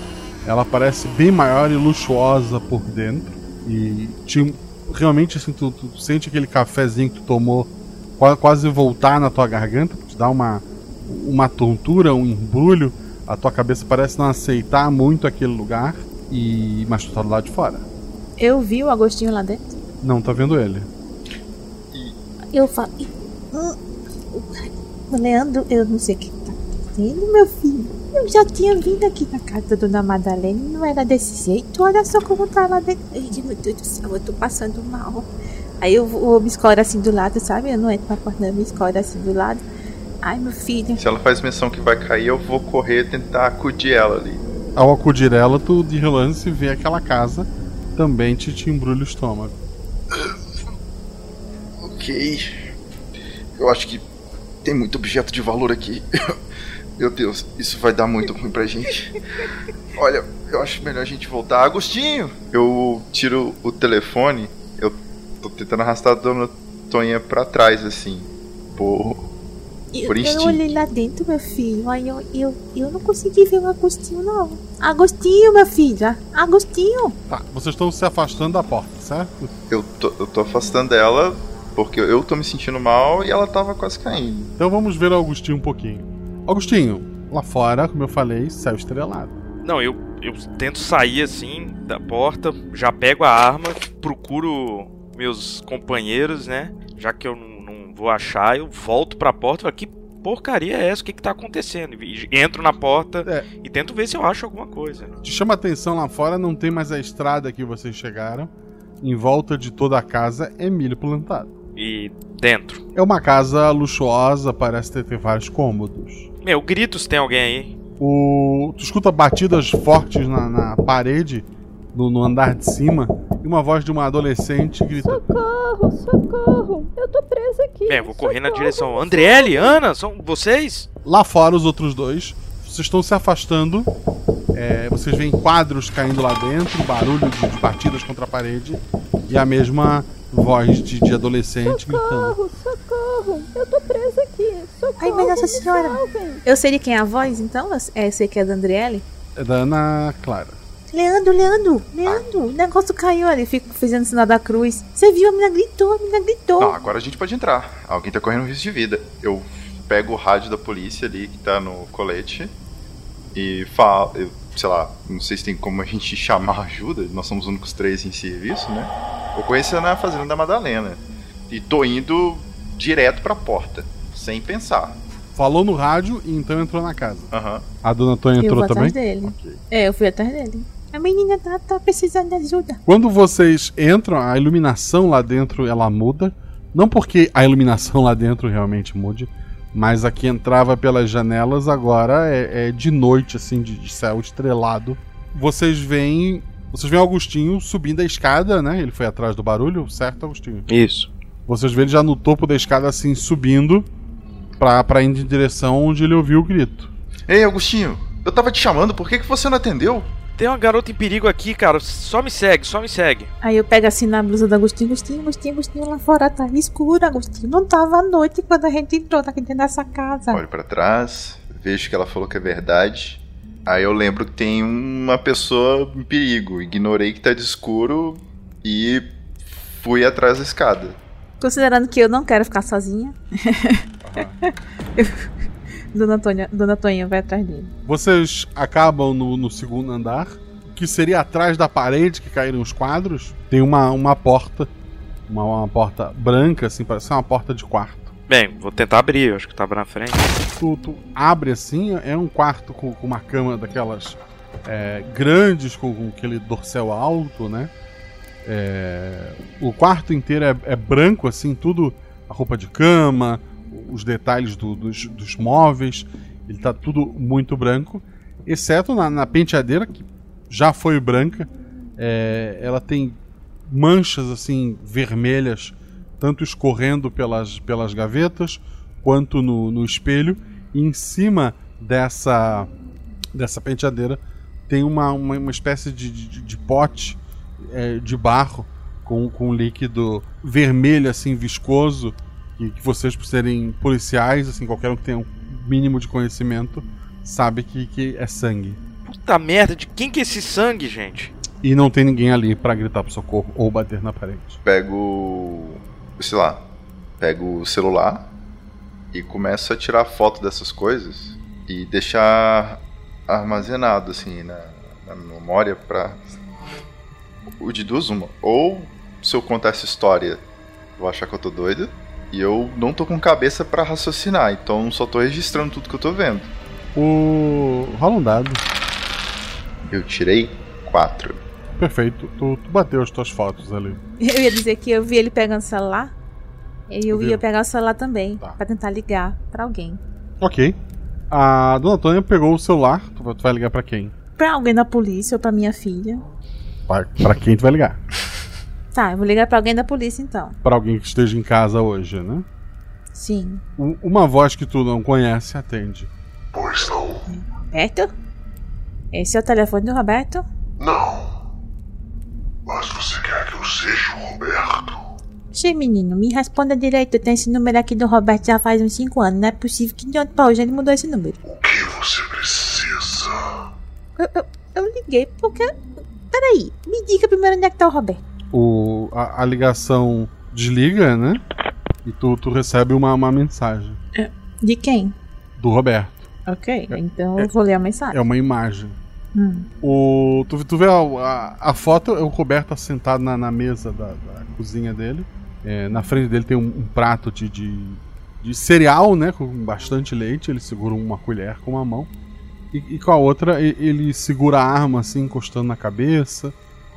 ela parece bem maior e luxuosa por dentro. E tinha, realmente assim, tu, tu sente aquele cafezinho que tu tomou qua- quase voltar na tua garganta, te dá uma, uma tontura, um embrulho. A tua cabeça parece não aceitar muito aquele lugar. E mas tu tá do lado de fora. Eu vi o Agostinho lá dentro. Não tá vendo ele. Eu falo. "Ih, hum, o Leandro, eu não sei o que tá acontecendo, meu filho. Eu já tinha vindo aqui na casa da dona Madalena não era desse jeito. Olha só como tá lá dentro. Ai, meu Deus do céu, eu tô passando mal. Aí eu, eu me escoro assim do lado, sabe? Eu não entro na porta, não, eu me escoro assim do lado. Ai, meu filho. Se ela faz menção que vai cair, eu vou correr tentar acudir ela ali. Ao acudir ela, tu de relance vê aquela casa também te, te embrulha o estômago. Ok. Eu acho que tem muito objeto de valor aqui. Meu Deus, isso vai dar muito ruim pra gente. Olha, eu acho melhor a gente voltar. Agostinho! Eu tiro o telefone, eu tô tentando arrastar a dona Tonha pra trás, assim. Por, Eu, por eu instinto. olhei lá dentro, meu filho. Aí eu, eu, eu não consegui ver o Agostinho, não. Agostinho, meu filho. Agostinho. Tá, vocês estão se afastando da porta, certo? Eu tô, eu tô afastando ela porque eu tô me sentindo mal e ela tava quase caindo. Então vamos ver o Augustinho um pouquinho. Augustinho, lá fora, como eu falei, céu estrelado. Não, eu, eu tento sair assim da porta, já pego a arma, procuro meus companheiros, né? Já que eu não, não vou achar, eu volto pra porta e falo, que porcaria é essa? O que que tá acontecendo? E entro na porta É. e tento ver se eu acho alguma coisa. Te chama a atenção lá fora, não tem mais a estrada que vocês chegaram. Em volta de toda a casa é milho plantado. E dentro. É uma casa luxuosa, parece ter, ter vários cômodos. Meu, gritos tem alguém aí? O... Tu escuta batidas fortes na, na parede, no, no andar de cima, e uma voz de uma adolescente grita: Socorro, socorro! Eu tô presa aqui. Bem, eu vou correr na direção. Andriele, Ana, são vocês? Lá fora, os outros dois, vocês estão se afastando. é, vocês veem quadros caindo lá dentro, barulho de, de batidas contra a parede e a mesma voz de, de adolescente gritando. Socorro, socorro! Eu tô presa aqui. Socorro! Ai, minha Nossa Senhora. salvem. Eu sei de quem é a voz, então? É, sei que é da Andriele. É da Ana Clara. Leandro, Leandro, Leandro, o negócio caiu ali, fico fazendo sinal da cruz. Você viu? A menina gritou, a menina gritou. Não, agora a gente pode entrar. Alguém tá correndo risco de vida. Eu pego o rádio da polícia ali que tá no colete e falo, eu, sei lá, não sei se tem como a gente chamar ajuda, nós somos os únicos três em serviço, né? Ocorrência na fazenda da Madalena. E tô indo direto pra porta, sem pensar. Falou no rádio e então entrou na casa. Aham. A dona Tonha eu entrou vou também? atrás dele. É, eu fui atrás dele. A menina tá, tá precisando de ajuda. Quando vocês entram, a iluminação lá dentro ela muda. Não porque a iluminação lá dentro realmente mude, mas a que entrava pelas janelas agora é, é de noite, assim, de, de céu estrelado. Vocês veem. Vocês veem Augustinho subindo a escada, né? Ele foi atrás do barulho, certo, Agostinho? Isso. Vocês veem ele já no topo da escada, assim, subindo pra, pra ir em direção onde ele ouviu o grito. Ei, Agostinho, eu tava te chamando, por que, que você não atendeu? Tem uma garota em perigo aqui, cara. Só me segue, só me segue. Aí eu pego assim na blusa do Agostinho, Agostinho, Agostinho, Agostinho, lá fora tá escuro, Agostinho. Não tava à noite quando a gente entrou aqui dentro dessa casa. Olho pra trás, vejo que ela falou que é verdade. Aí eu lembro que tem uma pessoa em perigo. Ignorei que tá de escuro e fui atrás da escada. Considerando que eu não quero ficar sozinha. Eu- Dona Tonha, Dona Tonha vai atrás dele. Vocês acabam no, no segundo andar, que seria atrás da parede que caíram os quadros. Tem uma, uma porta, uma, uma porta branca, assim, parece uma porta de quarto. Bem, vou tentar abrir, eu acho que tava na frente. Tu, tu abre assim, é um quarto com, com uma cama daquelas é, grandes, com, com aquele dorsal alto, né? É, o quarto inteiro é, é branco, assim, tudo a roupa de cama, os detalhes do- dos, dos móveis, ele tá tudo muito branco, exceto na, na penteadeira, que já foi branca, é, ela tem manchas assim vermelhas, tanto escorrendo pelas, pelas gavetas quanto no, no espelho, e em cima dessa, dessa penteadeira tem uma, uma, uma espécie de, de, de pote é, de barro com, com líquido vermelho, assim, viscoso, que, que vocês, por serem policiais, assim, qualquer um que tenha um mínimo de conhecimento, sabe que, que é sangue. Puta merda, de quem que é esse sangue, gente? E não tem ninguém ali pra gritar pro socorro ou bater na parede. Pego. sei lá. Pego o celular e começo a tirar foto dessas coisas e deixar armazenado assim na, na memória pra. O de duas, uma. Ou se eu contar essa história, vou achar que eu tô doido. E eu não tô com cabeça pra raciocinar, então só tô registrando tudo que eu tô vendo. O. rola um dado. Eu tirei quatro. Perfeito. Tu, tu bateu as tuas fotos ali. Eu ia dizer que eu vi ele pegando o celular. E eu Viu? ia pegar o celular também, Tá. pra tentar ligar pra alguém. Ok. A dona Antônia pegou o celular. Tu vai, ligar pra quem? Pra alguém da polícia ou pra minha filha. Pra, pra quem tu vai ligar? Tá, eu vou ligar pra alguém da polícia então. Pra alguém que esteja em casa hoje, né? Sim. U- Uma voz que tu não conhece atende. Pois não. Roberto? Esse é o telefone do Roberto? Não. Mas você quer que eu seja o Roberto? Che, menino, me responda direito. Tem esse número aqui do Roberto já faz uns 5 anos. Não é possível que de ontem pra hoje ele mudou esse número. O que você precisa? Eu, eu, eu liguei porque. Peraí, me diga primeiro onde é que tá o Roberto. O, a, a ligação desliga, né? E tu, tu recebe uma, uma mensagem De quem? do Roberto. Ok, então eu vou ler a mensagem. É uma imagem. Hum. O, tu, tu vê a, a, a foto, é o Roberto sentado na, na mesa da, da cozinha dele. É, na frente dele tem um, um prato de, de, de cereal, né? Com bastante leite. Ele segura uma colher com uma mão. E, e com a outra ele segura a arma assim, encostando na cabeça.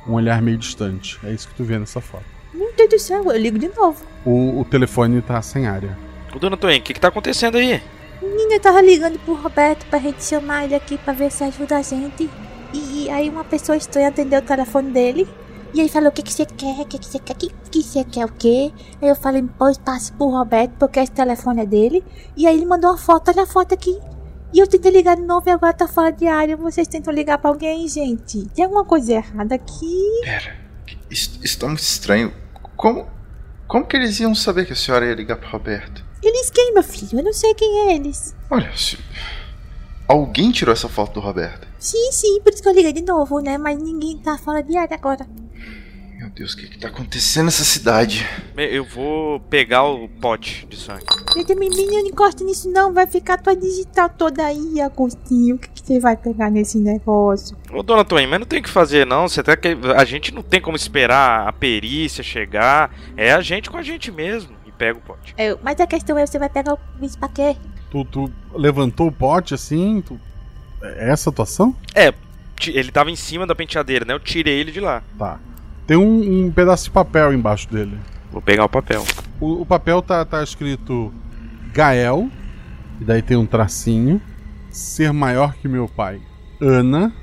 Um olhar meio distante. É isso que tu vê nessa foto. Meu Deus do céu, eu ligo de novo. O, o telefone tá sem área. Ô, dona Toinha, o que que tá acontecendo aí? Menina, eu tava ligando pro Roberto pra gente chamar ele aqui pra ver se ajuda a gente. E, e aí uma pessoa estranha atendeu o telefone dele. E aí falou, o que que você quer? O que que você quer? O que que você quer o quê? Aí eu falei, pois passe pro Roberto, porque esse telefone é dele. E aí ele mandou uma foto, olha a foto aqui. E eu tentei ligar de novo e agora tá fora de área. Vocês tentam ligar pra alguém, gente. Tem alguma coisa errada aqui? Pera, isso, isso tá muito estranho. Como. Como que eles iam saber que a senhora ia ligar pro Roberto? Eles quem, meu filho? Eu não sei quem é eles. Olha, se... alguém tirou essa foto do Roberto. Sim, sim, por isso que eu liguei de novo, né? Mas ninguém tá fora de área agora. Meu Deus, o que que tá acontecendo nessa cidade? Eu vou pegar o pote de sangue. Gente, menino, não encosta nisso não, vai ficar tua digital toda aí, Agostinho. O que, que você vai pegar nesse negócio? Ô, dona Toinha, mas não tem o que fazer não. Você tá que... A gente não tem como esperar a perícia chegar. É a gente com a gente mesmo. E pega o pote. É, mas a questão é, você vai pegar o bicho pra quê? Tu, tu levantou o pote assim? Tu... É essa a atuação? É, ti- ele tava em cima da penteadeira, né? Eu tirei ele de lá. Tá. Tem um, um pedaço de papel embaixo dele. Vou pegar o papel. O, o papel tá, tá escrito Gael, e daí tem um tracinho. Ser maior que meu pai. Ana,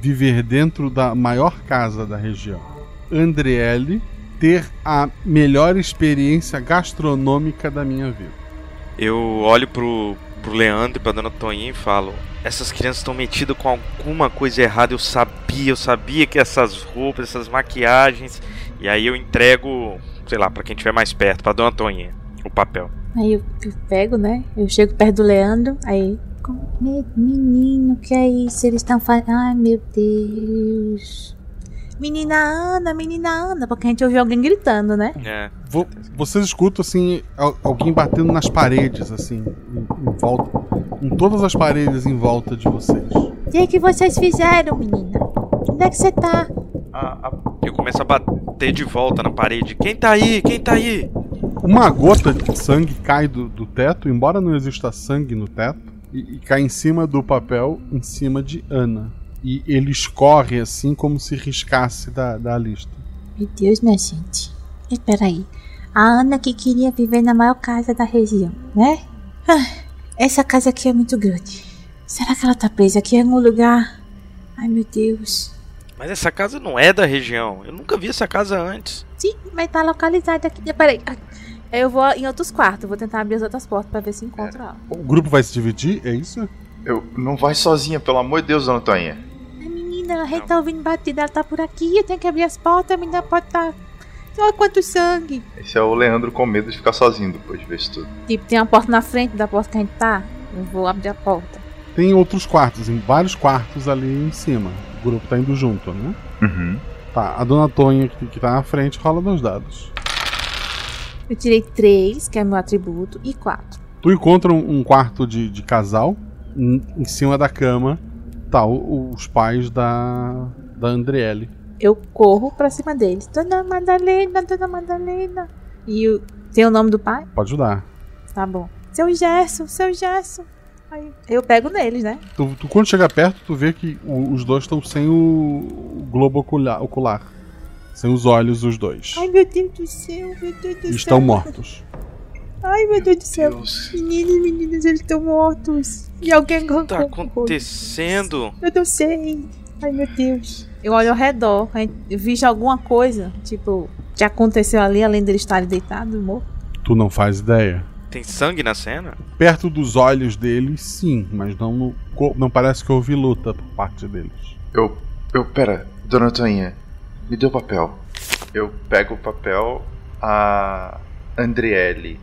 viver dentro da maior casa da região. Andriele, ter a melhor experiência gastronômica da minha vida. Eu olho pro, pro Leandro e pra dona Toinha e falo: Essas crianças estão metidas com alguma coisa errada. Eu sabia, eu sabia que essas roupas, essas maquiagens. E aí eu entrego, sei lá, pra quem estiver mais perto, pra dona Toinha, o papel. Aí eu, eu pego, né? Eu chego perto do Leandro, aí. "Com- me- Menino, que é isso? Eles estão fazendo. Ai, meu Deus. Menina Ana, menina Ana, porque a gente ouviu alguém gritando, né? É. Vo- Vocês escutam assim al- alguém batendo nas paredes assim, em, em volta, em todas as paredes em volta de vocês. O que, que vocês fizeram, menina? Onde é que você tá? Eu começo a bater de volta na parede. Quem tá aí? Quem tá aí? Uma gota de sangue cai do, do teto, embora não exista sangue no teto, e, e cai em cima do papel, em cima de Ana. E ele escorre assim como se riscasse da, da lista. Meu Deus, minha gente. Espera aí. A Ana que queria viver na maior casa da região, né? Ah, essa casa aqui é muito grande. Será que ela tá presa aqui em algum lugar? Ai, meu Deus. Mas essa casa não é da região. Eu nunca vi essa casa antes. Sim, mas tá localizada aqui. Peraí. Eu vou em outros quartos. Vou tentar abrir as outras portas pra ver se encontro ela. O grupo vai se dividir, é isso? Eu não vai sozinha, pelo amor de Deus, dona Toinha. A menina, a gente tá ouvindo batida. Ela tá por aqui. Eu tenho que abrir as portas. A menina pode. Tá... Olha quanto sangue. Esse é o Leandro com medo de ficar sozinho depois de ver isso tudo. Tipo, tem uma porta na frente da porta que a gente tá. Eu vou abrir a porta. Tem outros quartos, em vários quartos ali em cima. O grupo tá indo junto, né? Uhum. Tá, a dona Tonha que, que tá na frente rola dois dados. Eu tirei três, que é meu atributo, e quatro. Tu encontra um, um quarto de, de casal. Em, em, cima da cama tá o, os pais da, da Andriele. Eu corro pra cima deles. Dona Madalena, Dona Madalena. E o, tem o nome do pai? Pode ajudar. Tá bom. Seu Gerson, seu Gerson. Aí eu pego neles, né? Tu, tu quando chega perto, tu vê que o, os dois estão sem o, o globo ocular, ocular. Sem os olhos, os dois. Ai, meu Deus do céu, meu Deus do céu. Estão mortos. Ai, meu Deus do céu. Deus. Meninos e meninas, eles estão mortos. E alguém arrancou. O que tá acontecendo? Eu não sei. Ai, meu Deus. Eu olho ao redor. Eu vejo alguma coisa, tipo, que aconteceu ali, além deles estarem deitados, morto. Tu não faz ideia. Tem sangue na cena? Perto dos olhos deles, sim, mas não, no, não parece que houve luta por parte deles. Eu. Eu. Pera, dona Toinha, me dê o papel. Eu pego o papel, a Andriele,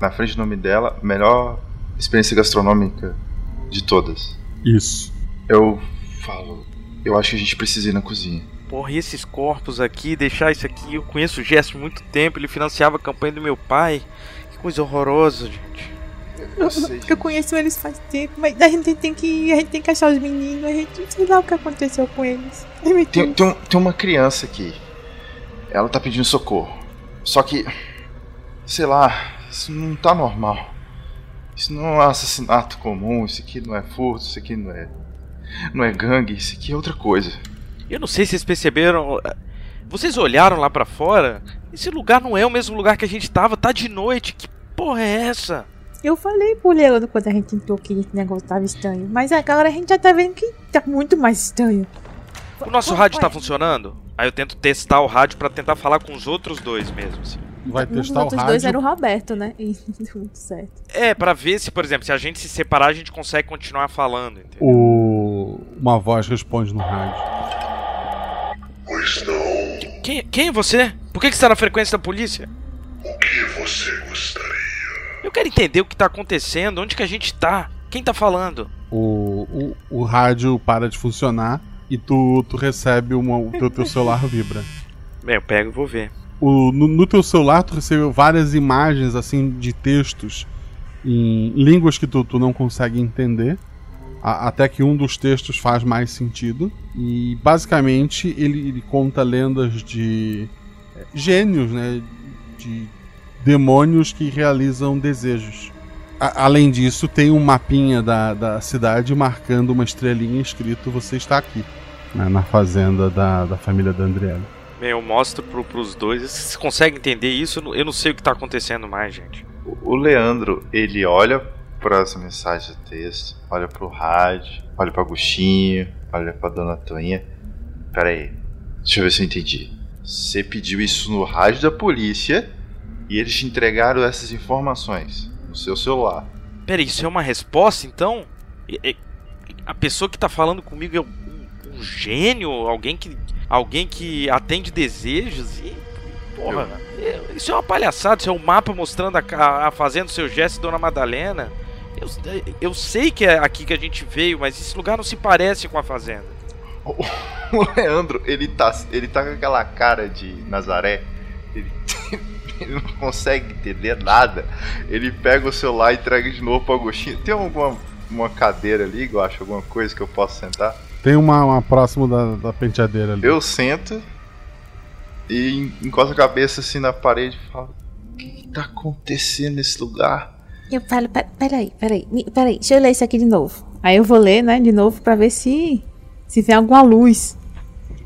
na frente do nome dela, melhor experiência gastronômica de todas. Isso. Eu falo, eu acho que a gente precisa ir na cozinha. Porra, e esses corpos aqui, deixar isso aqui, eu conheço o Gesto há muito tempo, ele financiava a campanha do meu pai coisa horrorosa, gente. Eu, eu, eu, conheço eles faz tempo, mas a gente tem que. A gente tem que achar os meninos, a gente não sei lá o que aconteceu com eles. Tem, tem, tem uma criança aqui. Ela tá pedindo socorro. Só que. Sei lá, isso não tá normal. Isso não é um assassinato comum, isso aqui não é furto, isso aqui não é. Não é gangue, isso aqui é outra coisa. Eu não sei se vocês perceberam. Vocês olharam lá para fora? Esse lugar não é o mesmo lugar que a gente tava, tá de noite. Que porra é essa? Eu falei pro Leandro quando a gente entrou que esse negócio tava estranho. Mas agora a gente já tá vendo que tá muito mais estranho. O nosso rádio tá funcionando? Aí eu tento testar o rádio para tentar falar com os outros dois mesmo. Assim. Vai testar um dos outros o rádio. dois era o Roberto, né? E deu muito certo. É, para ver se, por exemplo, se a gente se separar, a gente consegue continuar falando. Entendeu? O... Uma voz responde no rádio. Pois não. Quem, quem é você? Por que, que está na frequência da polícia? O que você gostaria? Eu quero entender o que está acontecendo, onde que a gente está, quem está falando. O, o, o rádio para de funcionar e tu, tu recebe uma, o teu, teu celular vibra. Bem, eu pego e vou ver. O, no, no teu celular tu recebeu várias imagens assim de textos em línguas que tu, tu não consegue entender a, até que um dos textos faz mais sentido. E basicamente ele, ele conta lendas de é, gênios, né? De demônios que realizam desejos. A, além disso, tem um mapinha da, da cidade marcando uma estrelinha escrito Você está aqui, né, na fazenda da, da família da Andriela. Eu mostro pro, pros dois. Vocês conseguem entender isso? Eu não sei o que está acontecendo mais, gente. O Leandro, ele olha para essa mensagem de texto, olha pro rádio, olha pro Agostinho, olha pra Dona Toinha. Pera aí, deixa eu ver se eu entendi. Você pediu isso no rádio da polícia e eles te entregaram essas informações no seu celular. Pera aí, isso é uma resposta então? A pessoa que tá falando comigo é um, um gênio? Alguém que, alguém que atende desejos? E, porra, eu... isso é uma palhaçada. Isso é um mapa mostrando a, a fazenda do seu gesto, Dona Madalena. Eu, eu sei que é aqui que a gente veio, mas esse lugar não se parece com a fazenda. O, Leandro, ele tá, ele tá com aquela cara de Nazaré. Ele, ele, não consegue entender nada. Ele pega o celular e entrega de novo pro Agostinho. Tem alguma uma cadeira ali, eu acho, alguma coisa que eu possa sentar? Tem uma, uma próximo da, da penteadeira ali. Eu sento e encosto a cabeça assim na parede e falo: O que, que tá acontecendo nesse lugar? Eu falo, peraí, peraí, peraí, deixa eu ler isso aqui de novo. Aí eu vou ler, né, de novo pra ver se se vem alguma luz.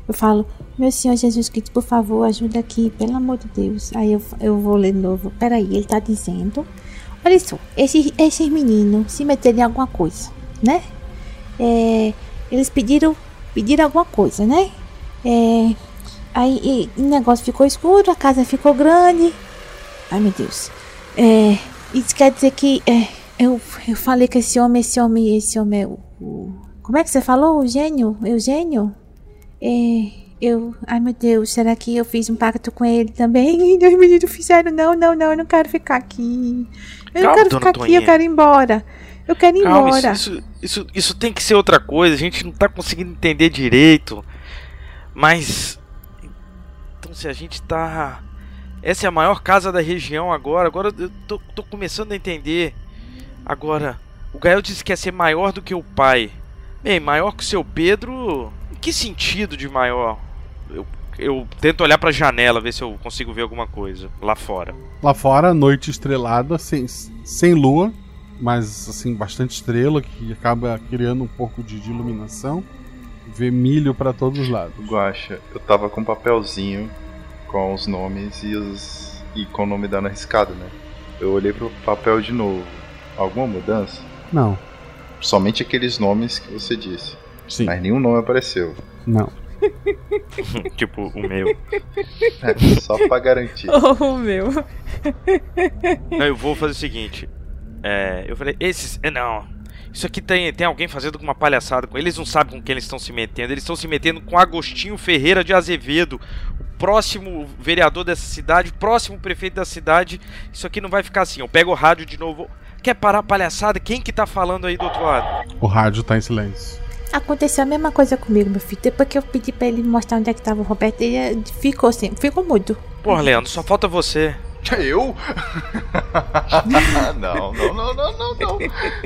Eu falo, Meu Senhor Jesus Cristo, por favor, ajuda aqui, pelo amor de Deus. Aí eu, eu vou ler de novo. Peraí, ele tá dizendo. Olha só, esses, esses meninos se meterem em alguma coisa, né? É, eles pediram, pediram alguma coisa, né? É, aí o negócio ficou escuro, a casa ficou grande. Ai meu Deus. É, isso quer dizer que é, eu, eu falei que esse homem, esse homem, esse homem é o. o- como é que você falou? O gênio? Eugênio? É, eu. Ai meu Deus, será que eu fiz um pacto com ele também? E os meninos fizeram. Não, não, não, eu não quero ficar aqui. Eu não Calma, quero ficar aqui, eu quero ir embora. Eu quero ir Calma, embora. isso, isso, isso, isso tem que ser outra coisa. A gente não tá conseguindo entender direito. Mas. Então, se a gente tá. Essa é a maior casa da região agora. Agora eu tô, tô começando a entender. Agora, o Gael disse que ia ser maior do que o pai. Bem, maior que o seu Pedro. Em que sentido de maior? Eu, eu tento olhar pra janela, ver se eu consigo ver alguma coisa lá fora. Lá fora, noite estrelada, sem, sem lua, mas assim, bastante estrela, que acaba criando um pouco de, de iluminação. Vê milho pra todos os lados. Guaxa, eu tava com um papelzinho com os nomes e os. e com o nome da Ana riscado, né? Eu olhei pro papel de novo. Alguma mudança? Não, Somente aqueles nomes que você disse. Sim. Mas nenhum nome apareceu. não. tipo, o meu. É, só pra garantir. Oh, meu. Não, eu vou fazer o seguinte. É, eu falei, esses. é, Não. Isso aqui tem, tem alguém fazendo uma palhaçada com eles. Não sabem com quem eles estão se metendo. Eles estão se metendo com Agostinho Ferreira de Azevedo, o próximo vereador dessa cidade, o próximo prefeito da cidade. Isso aqui não vai ficar assim. Eu pego o rádio de novo. Quer parar a palhaçada? Quem que tá falando aí do outro lado? O rádio tá em silêncio. Aconteceu a mesma coisa comigo, meu filho. Depois que eu pedi pra ele mostrar onde é que tava o Roberto, ele eh, ficou assim, ficou mudo. Porra, Leandro, só falta você. Eu? não, não, não, não, não, não.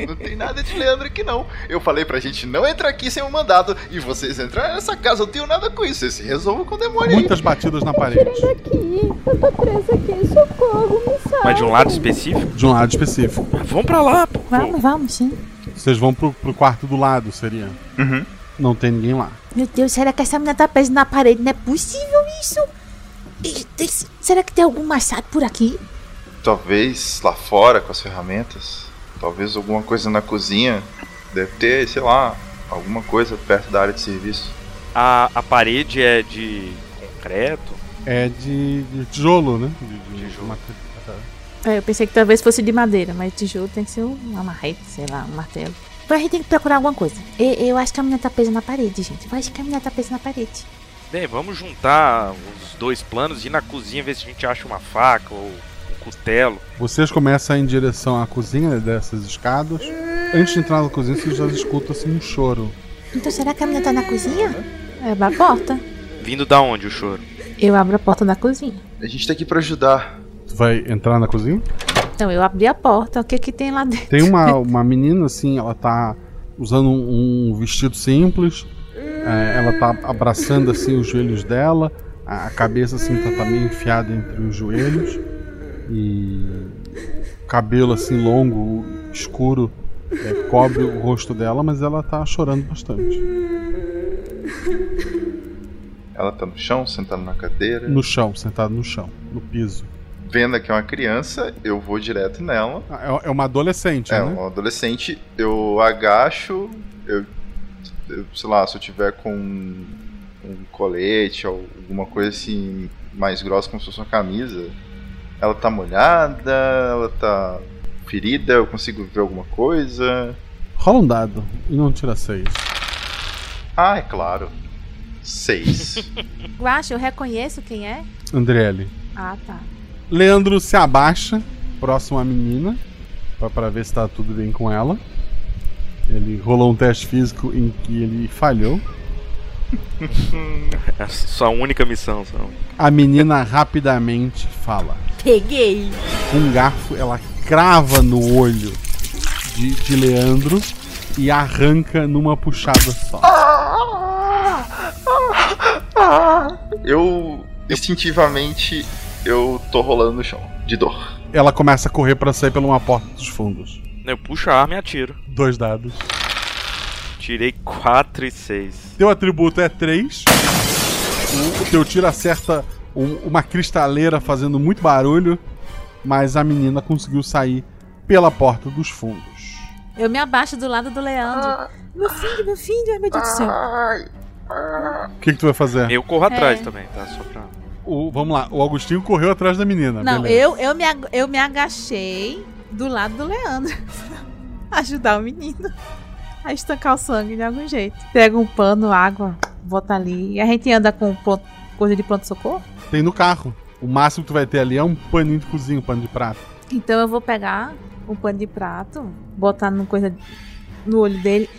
Não tem nada de Leandro aqui, não. Eu falei pra gente não entrar aqui sem um mandado. E vocês entraram nessa casa, eu não tenho nada com isso. Vocês se resolvam com o demônio aí. Muitas batidas na parede. Aqui, eu tô presa aqui, socorro, me salva. Mas de um lado específico? De um lado específico. Vamos pra lá, pô. Vamos, vamos, sim. Vocês vão pro, pro quarto do lado, seria? Uhum. Não tem ninguém lá. Meu Deus, será que essa menina tá presa na parede? Não é possível isso. E tem- será que tem algum machado por aqui? Talvez lá fora com as ferramentas. Talvez alguma coisa na cozinha. Deve ter, sei lá, alguma coisa perto da área de serviço. A, a parede é de concreto? É de, de tijolo, né? De, de, tijolo. É, eu pensei que talvez fosse de madeira, mas tijolo tem que ser um- uma marreta, sei lá, um martelo. Então a gente tem que procurar alguma coisa. Eu, eu acho que a menina tá presa na parede, gente. Eu acho que a menina tá presa na parede. Bem, vamos juntar os dois planos e ir na cozinha ver se a gente acha uma faca ou um cutelo. Vocês começam a ir em direção à cozinha dessas escadas. Antes de entrar na cozinha, vocês já escutam assim um choro. Então será que a menina tá na cozinha? Abra a porta. Vindo da onde o choro? Eu abro a porta da cozinha. A gente tá aqui pra ajudar. Tu vai entrar na cozinha? Então eu abri a porta, o que que tem lá dentro? Tem uma, uma menina assim, ela tá usando um, um vestido simples. É, ela tá abraçando assim os joelhos dela. A, cabeça assim tá, tá meio enfiada entre os joelhos. E cabelo assim longo, escuro, é, cobre o rosto dela, mas ela tá chorando bastante. Ela tá no chão, sentada na cadeira. No chão, sentado no chão, no piso. Vendo que é uma criança, eu vou direto nela. É, é uma adolescente, É, né? um adolescente. Eu agacho, eu, sei lá, se eu tiver com um, colete ou alguma coisa assim mais grossa, como se fosse uma camisa, ela tá molhada, ela tá ferida, eu consigo ver alguma coisa. Rola um dado e não tira seis. Ah, é claro. Seis. Guacha, eu reconheço quem é? Andriele. Ah, tá. Leandro se abaixa, próximo à menina, pra ver se tá tudo bem com ela. Ele rolou um teste físico em que ele falhou. É a sua única missão, só. A menina rapidamente fala. Peguei. Com um garfo, ela crava no olho de, de Leandro e arranca numa puxada só. eu instintivamente eu tô rolando no chão, de dor. Ela começa a correr pra sair pela uma porta dos fundos. Eu puxo a arma e atiro. Dois dados. Tirei 4 e 6. Teu atributo é 3. o teu tiro acerta um- uma cristaleira fazendo muito barulho, mas a menina conseguiu sair pela porta dos fundos. Eu me abaixo do lado do Leandro. Meu filho, meu filho, ai meu Deus do céu. O que, que tu vai fazer? Eu corro atrás É. também, tá? Só pra. O, vamos lá, o Agostinho correu atrás da menina. Não, beleza. eu, eu, me, eu me agachei do lado do Leandro. Ajudar o menino a estancar o sangue de algum jeito. Pega um pano, água, bota ali. E a gente anda com pronto- coisa de pronto-socorro. Tem no carro. O máximo que tu vai ter ali é um paninho de cozinha, um pano de prato. Então eu vou pegar o pano de prato, botar no coisa no olho dele.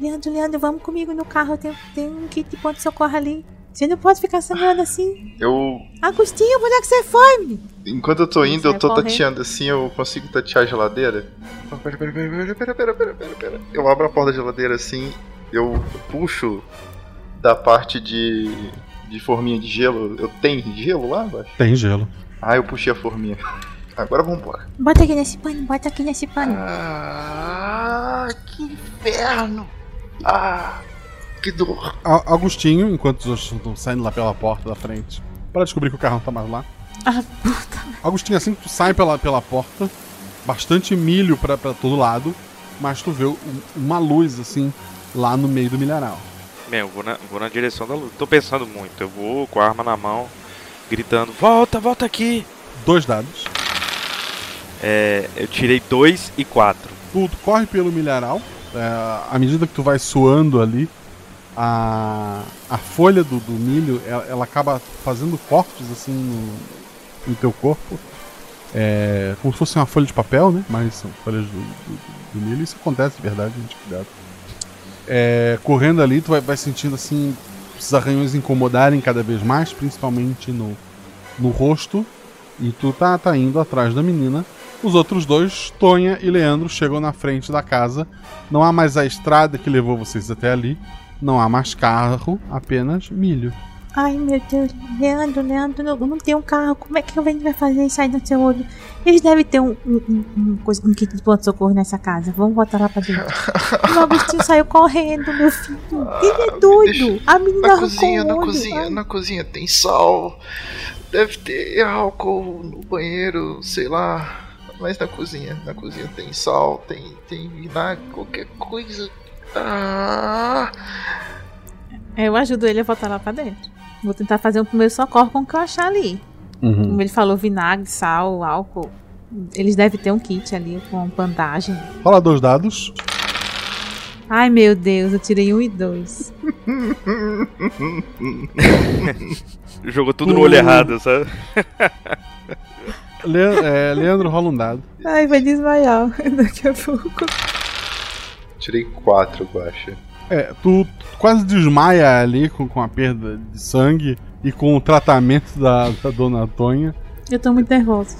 Leandro, Leandro, vamos comigo no carro. Tem, tem um kit de pronto-socorro ali. Você não pode ficar sangrando assim. Eu. Agostinho, onde é que você foi? Enquanto eu tô indo, eu tô correndo. tateando assim, eu consigo tatear a geladeira. Oh, Pera, pera, pera, pera, pera, pera, pera, pera, pera. Eu abro a porta da geladeira assim, eu puxo da parte de. de forminha de gelo. Eu tenho gelo lá embaixo? Tem gelo. Ah, eu puxei a forminha. Agora vambora. Bota aqui nesse pano, bota aqui nesse pano. Ah, que inferno! Ah, que dor. A- Agostinho, enquanto os outros estão saindo lá pela porta da frente, para descobrir que o carro não tá mais lá. Ah, puta. Agostinho, assim que tu sai pela, pela porta, bastante milho pra, pra todo lado, mas tu vê um- uma luz, assim, lá no meio do milharal. Bem, eu vou na, vou na direção da luz. Tô pensando muito. Eu vou com a arma na mão, gritando: Volta, volta aqui! Dois dados. É, eu tirei dois e quatro. Tu, tu corre pelo milharal, é, à medida que tu vai suando ali, a, a folha do, do milho, ela, ela acaba fazendo cortes, assim, no, no teu corpo. É, como se fosse uma folha de papel, né? Mas são folhas do, do- do milho. Isso acontece de verdade, gente, cuidado. É, correndo ali, tu vai, vai sentindo assim esses arranhões incomodarem cada vez mais, principalmente no, no rosto. E tu tá, tá indo atrás da menina. Os outros dois, Tonha e Leandro, chegam na frente da casa. Não há mais a estrada que levou vocês até ali. Não há mais carro, apenas milho. Ai, meu Deus. Leandro, Leandro, não, não tem um carro. Como é que a gente vai fazer isso aí no seu olho? Eles devem ter um, um, um, um coisa- um kit de pronto-socorro nessa casa. Vamos botar lá pra dentro. o Agostinho saiu correndo, meu filho. Ele é doido. A menina Na cozinha, o na olho. cozinha, Ai. na cozinha tem sal. Deve ter álcool no banheiro, sei lá. Mas na cozinha, na cozinha tem sal, tem, tem vinagre, qualquer coisa. Ah, Eu ajudo ele a botar lá pra dentro. Vou tentar fazer um primeiro socorro com o que eu achar ali. Uhum. Como ele falou, vinagre, sal, álcool. Eles devem ter um kit ali com bandagem. Rola dois dados. Ai, meu Deus, eu tirei um e dois. Jogou tudo no olho errado, sabe? Le- é, Leandro, rola um dado. Ai, vai desmaiar daqui a pouco. Tirei quatro, Guacha. É, tu, quase desmaia ali com, com a perda de sangue e com o tratamento da, da dona Tonha. Eu tô muito nervosa.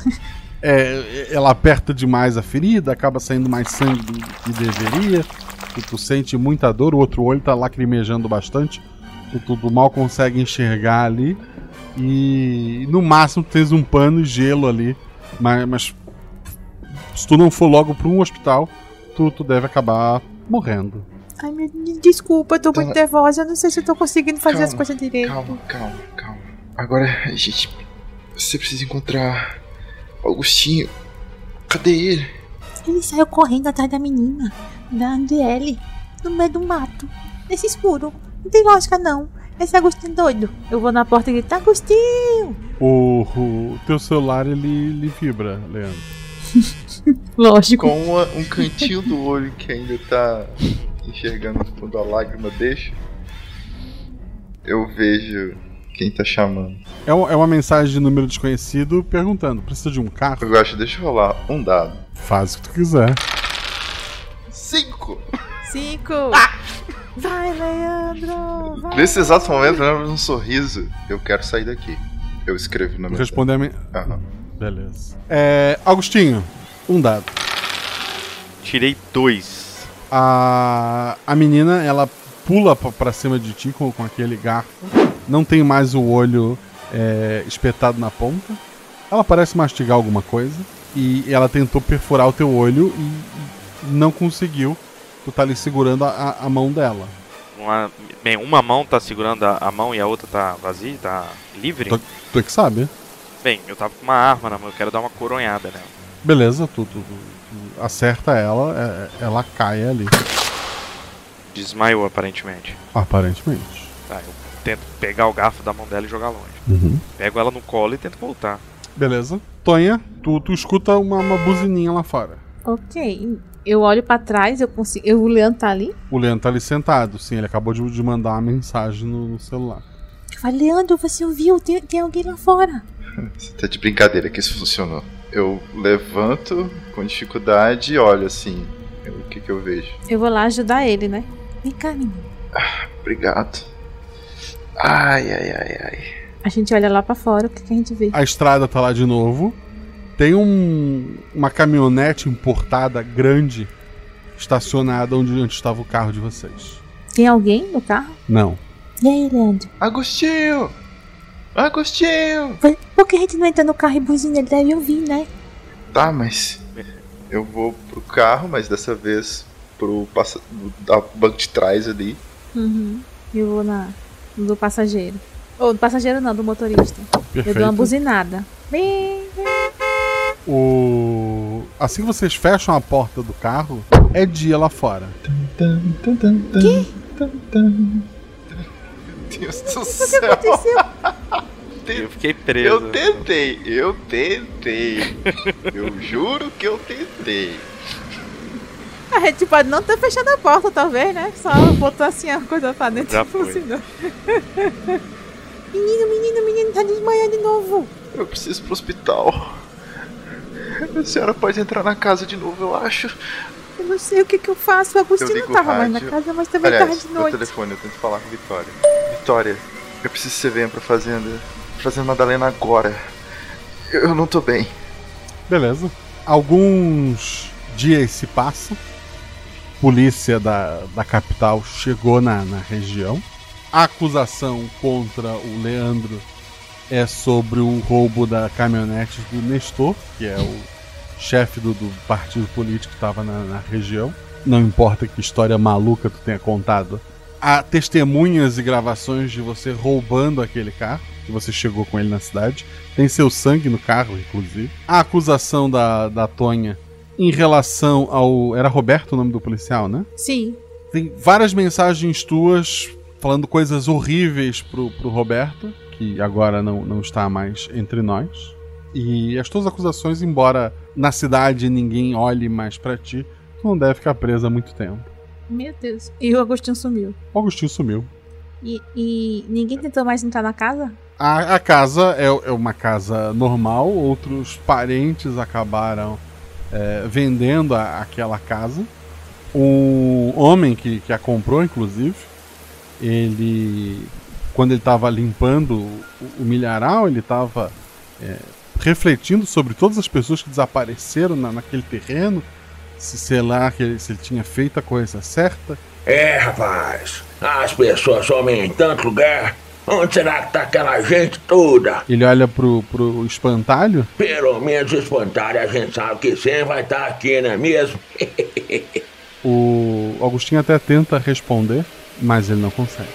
É, ela aperta demais a ferida, acaba saindo mais sangue do que deveria. Tu, tu sente muita dor, o outro olho tá lacrimejando bastante. Tu, tu- tu mal consegue enxergar ali. E no máximo tu tens um pano e gelo ali. Mas, mas se tu não for logo para um hospital, tu, tu deve acabar morrendo. Ai, meu Deus, desculpa, eu tô muito nervosa. Eu não sei se eu tô conseguindo fazer as Calma, coisas direito. Calma, calma, calma. Agora a gente. Você precisa encontrar. Augustinho. Cadê ele? Ele saiu correndo atrás da menina, da Andriele, no meio do mato, nesse escuro. Não tem lógica, não. Esse Agostinho é doido. Eu vou na porta e grito, Agostinho! O, o teu celular ele, ele vibra, Leandro. Lógico. Com uma- um cantinho do olho que ainda tá enxergando quando a lágrima deixa. Eu vejo quem tá chamando. É, um- é uma mensagem de número desconhecido perguntando: precisa de um carro? Eu acho, deixa eu rolar um dado. Faz o que tu quiser. Cinco! Cinco! Vai, Leandro! Vai. Nesse exato momento, lembro de um sorriso. Eu quero sair daqui. Eu escrevo na minha. Responder a minha. Aham. Beleza. É, Augustinho, um dado. Tirei dois. A, a menina, ela pula pra, pra cima de ti com, com aquele garfo. Não tem mais o olho é, espetado na ponta. Ela parece mastigar alguma coisa. E ela tentou perfurar o teu olho e não conseguiu. Tu tá ali segurando a, a- a mão dela. Uma- Bem, uma mão tá segurando a, a mão e a outra tá vazia, tá livre? Tu, tu é que sabe. Bem, eu tava com uma arma na mão, eu quero dar uma coronhada nela. Beleza, tu, tu- tu- tu acerta ela, é- ela cai ali. Desmaiou, aparentemente. Aparentemente. Tá, eu tento pegar o garfo da mão dela e jogar longe. Uhum. Pego ela no colo e tento voltar. Beleza. Tonha, tu, tu escuta uma, uma buzininha lá fora. Ok. Eu olho pra trás, eu consigo. Eu, o Leandro tá ali. O Leandro tá ali sentado, sim, ele acabou de, de mandar uma mensagem no, no celular. Eu falo, Leandro, você ouviu? Tem, tem alguém lá fora. Você tá de brincadeira que isso funcionou. Eu levanto com dificuldade e olho assim. Eu- O que que eu vejo? Eu vou lá ajudar ele, né? Vem cá, menino. Obrigado. Ai, ai, ai, ai. A gente olha lá pra fora, o que, que a gente vê? A estrada tá lá de novo. Tem um, uma caminhonete importada grande estacionada onde, onde estava o carro de vocês. Tem alguém no carro? Não. E aí, Leandro? Agostinho! Agostinho! Por, por que a gente não entra no carro e buzina? Ele deve ouvir, né? Tá, mas eu vou pro carro, mas dessa vez pro passa... da banco de trás ali. Uhum. Eu vou na do passageiro. Ou do passageiro não, do motorista. Eu dou Perfeito. uma buzinada. Bem, O... Assim que vocês fecham a porta do carro, é dia lá fora. Que? Deus do O que céu! aconteceu? Eu fiquei preso. Eu tentei, eu tentei. eu juro que eu tentei. A gente pode não ter fechado a porta, talvez, né? Só botou assim a coisa pra dentro Já e funcionou. menino, menino, menino, tá desmaiando de novo. Eu preciso pro hospital. A senhora pode entrar na casa de novo, eu acho. Eu não sei o que, que eu faço. O Agostinho não tava o mais na rádio. casa, mas também Aliás, tava de no noite. telefone, eu tento falar com a Vitória. Vitória, eu preciso que você venha pra fazenda. Fazenda Madalena agora. Eu eu não tô bem. Beleza. Alguns dias se passam. Polícia da, da capital chegou na, na região. A acusação contra o Leandro é sobre o roubo da caminhonete do Nestor, que é o chefe do, do partido político que estava na, na região. Não importa que história maluca tu tenha contado. Há testemunhas e gravações de você roubando aquele carro, que você chegou com ele na cidade. Tem seu sangue no carro, inclusive. A acusação da, da Tonha em relação ao. Era Roberto o nome do policial, né? Sim. Tem várias mensagens tuas falando coisas horríveis pro, pro Roberto, que agora não, não está mais entre nós. E as tuas acusações, embora na cidade ninguém olhe mais pra ti, tu não deve ficar presa há muito tempo. Meu Deus. E o Agostinho sumiu. O Agostinho sumiu. E, e ninguém tentou mais entrar na casa? A, a casa é, é uma casa normal, outros parentes acabaram é, vendendo a- aquela casa. O homem que, que a comprou, inclusive, ele, quando ele estava limpando o, o milharal, ele estava refletindo sobre todas as pessoas que desapareceram na- naquele terreno, se sei lá que ele- se ele tinha feito a coisa certa. É, rapaz. As pessoas somem em tanto lugar. Onde será que tá aquela gente toda? Ele olha pro, pro espantalho Pelo menos espantalho a gente sabe que sempre vai estar aqui, não é mesmo? O Agostinho até tenta responder, mas ele não consegue.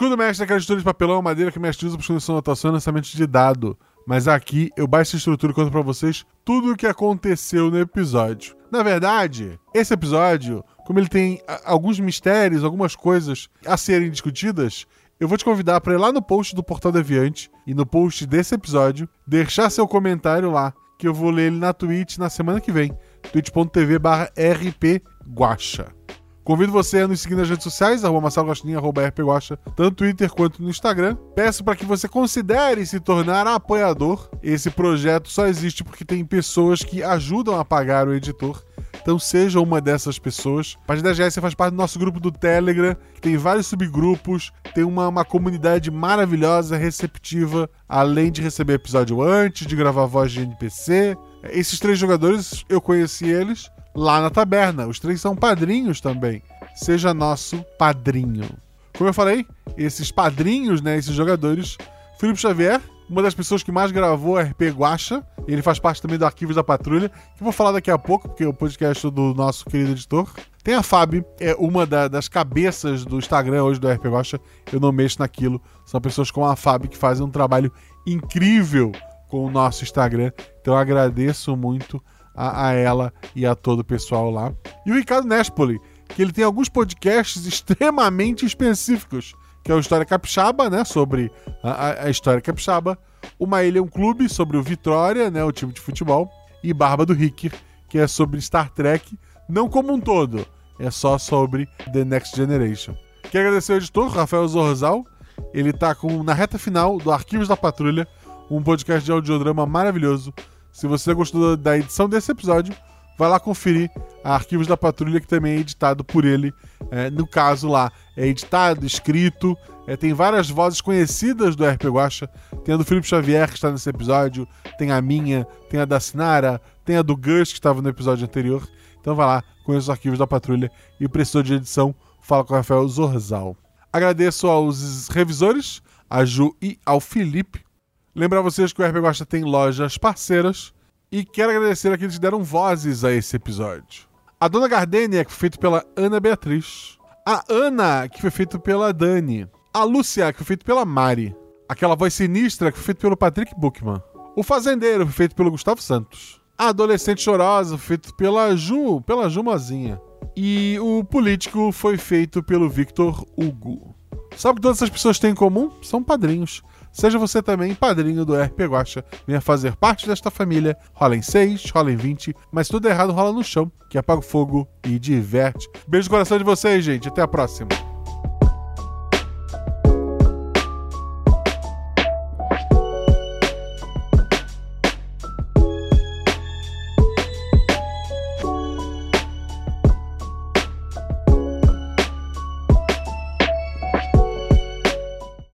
Escudo mestre é aquela estrutura de papelão ou madeira que o mestre usa para de anotação e lançamento de dado. Mas aqui eu baixo essa estrutura e conto pra vocês tudo o que aconteceu no episódio. Na verdade, esse episódio, como ele tem alguns mistérios, algumas coisas a serem discutidas, eu vou te convidar para ir lá no post do Portal Deviante e no post desse episódio, deixar seu comentário lá, que eu vou ler ele na Twitch na semana que vem. twitch.tv rpguacha. Convido você a nos seguir nas redes sociais, arroba Marcelo Guaxinim, arroba rpguacha, tanto no Twitter quanto no Instagram. Peço para que você considere se tornar apoiador. Esse projeto só existe porque tem pessoas que ajudam a pagar o editor. Então seja uma dessas pessoas. A partir da GS você faz parte do nosso grupo do Telegram, que tem vários subgrupos, tem uma, uma comunidade maravilhosa, receptiva, além de receber episódio antes, de gravar voz de NPC, Esses três jogadores, eu conheci eles lá na taberna. Os três são padrinhos também. Seja nosso padrinho. Como eu falei, esses padrinhos, né, esses jogadores, Felipe Xavier, uma das pessoas que mais gravou RP Guacha, ele faz parte também do Arquivos da Patrulha, que eu vou falar daqui a pouco, porque é o podcast do nosso querido editor. Tem a Fábio, é uma da, das cabeças do Instagram hoje do RP Guacha, eu não mexo naquilo. São pessoas como a Fábio que fazem um trabalho incrível com o nosso Instagram. Então eu agradeço muito a, a ela e a todo o pessoal lá. E o Ricardo Nespoli, que ele tem alguns podcasts extremamente específicos, que é o História Capixaba, né, sobre a, a História Capixaba, Uma Ilha é um Clube, sobre o Vitória, né, o time de futebol, e Barba do Ricker, que é sobre Star Trek, não como um todo, é só sobre The Next Generation. Quero agradecer ao editor, Rafael Zorzal, ele tá com, na reta final do Arquivos da Patrulha, um podcast de audiodrama maravilhoso. Se você gostou da edição desse episódio, vai lá conferir Arquivos da Patrulha, que também é editado por ele. É, no caso lá, é editado, escrito, é, tem várias vozes conhecidas do RP Guacha. Tem a do Felipe Xavier, que está nesse episódio, tem a minha, tem a da Sinara, tem a do Gus, que estava no episódio anterior. Então vai lá, conheça os Arquivos da Patrulha e precisou de edição, fala com o Rafael Zorzal. Agradeço aos revisores, a Ju e ao Felipe. Lembrar vocês que o RP Guacha tem lojas parceiras e quero agradecer aqueles que deram vozes a esse episódio. A Dona Gardênia, que foi feito pela Ana Beatriz. A Ana, que foi feito pela Dani. A Lúcia, que foi feito pela Mari. Aquela voz sinistra, que foi feito pelo Patrick Buchmann. O Fazendeiro, foi feito pelo Gustavo Santos. A Adolescente Chorosa, feito pela Ju, pela Ju Mozinha. E o Político foi feito pelo Victor Hugo. Sabe o que todas essas pessoas têm em comum? São padrinhos. Seja você também padrinho do RP Guacha. Venha fazer parte desta família. Rola em 6, rola em 20, mas tudo errado rola no chão, que apaga o fogo e diverte. Beijo no coração de vocês, gente. Até a próxima.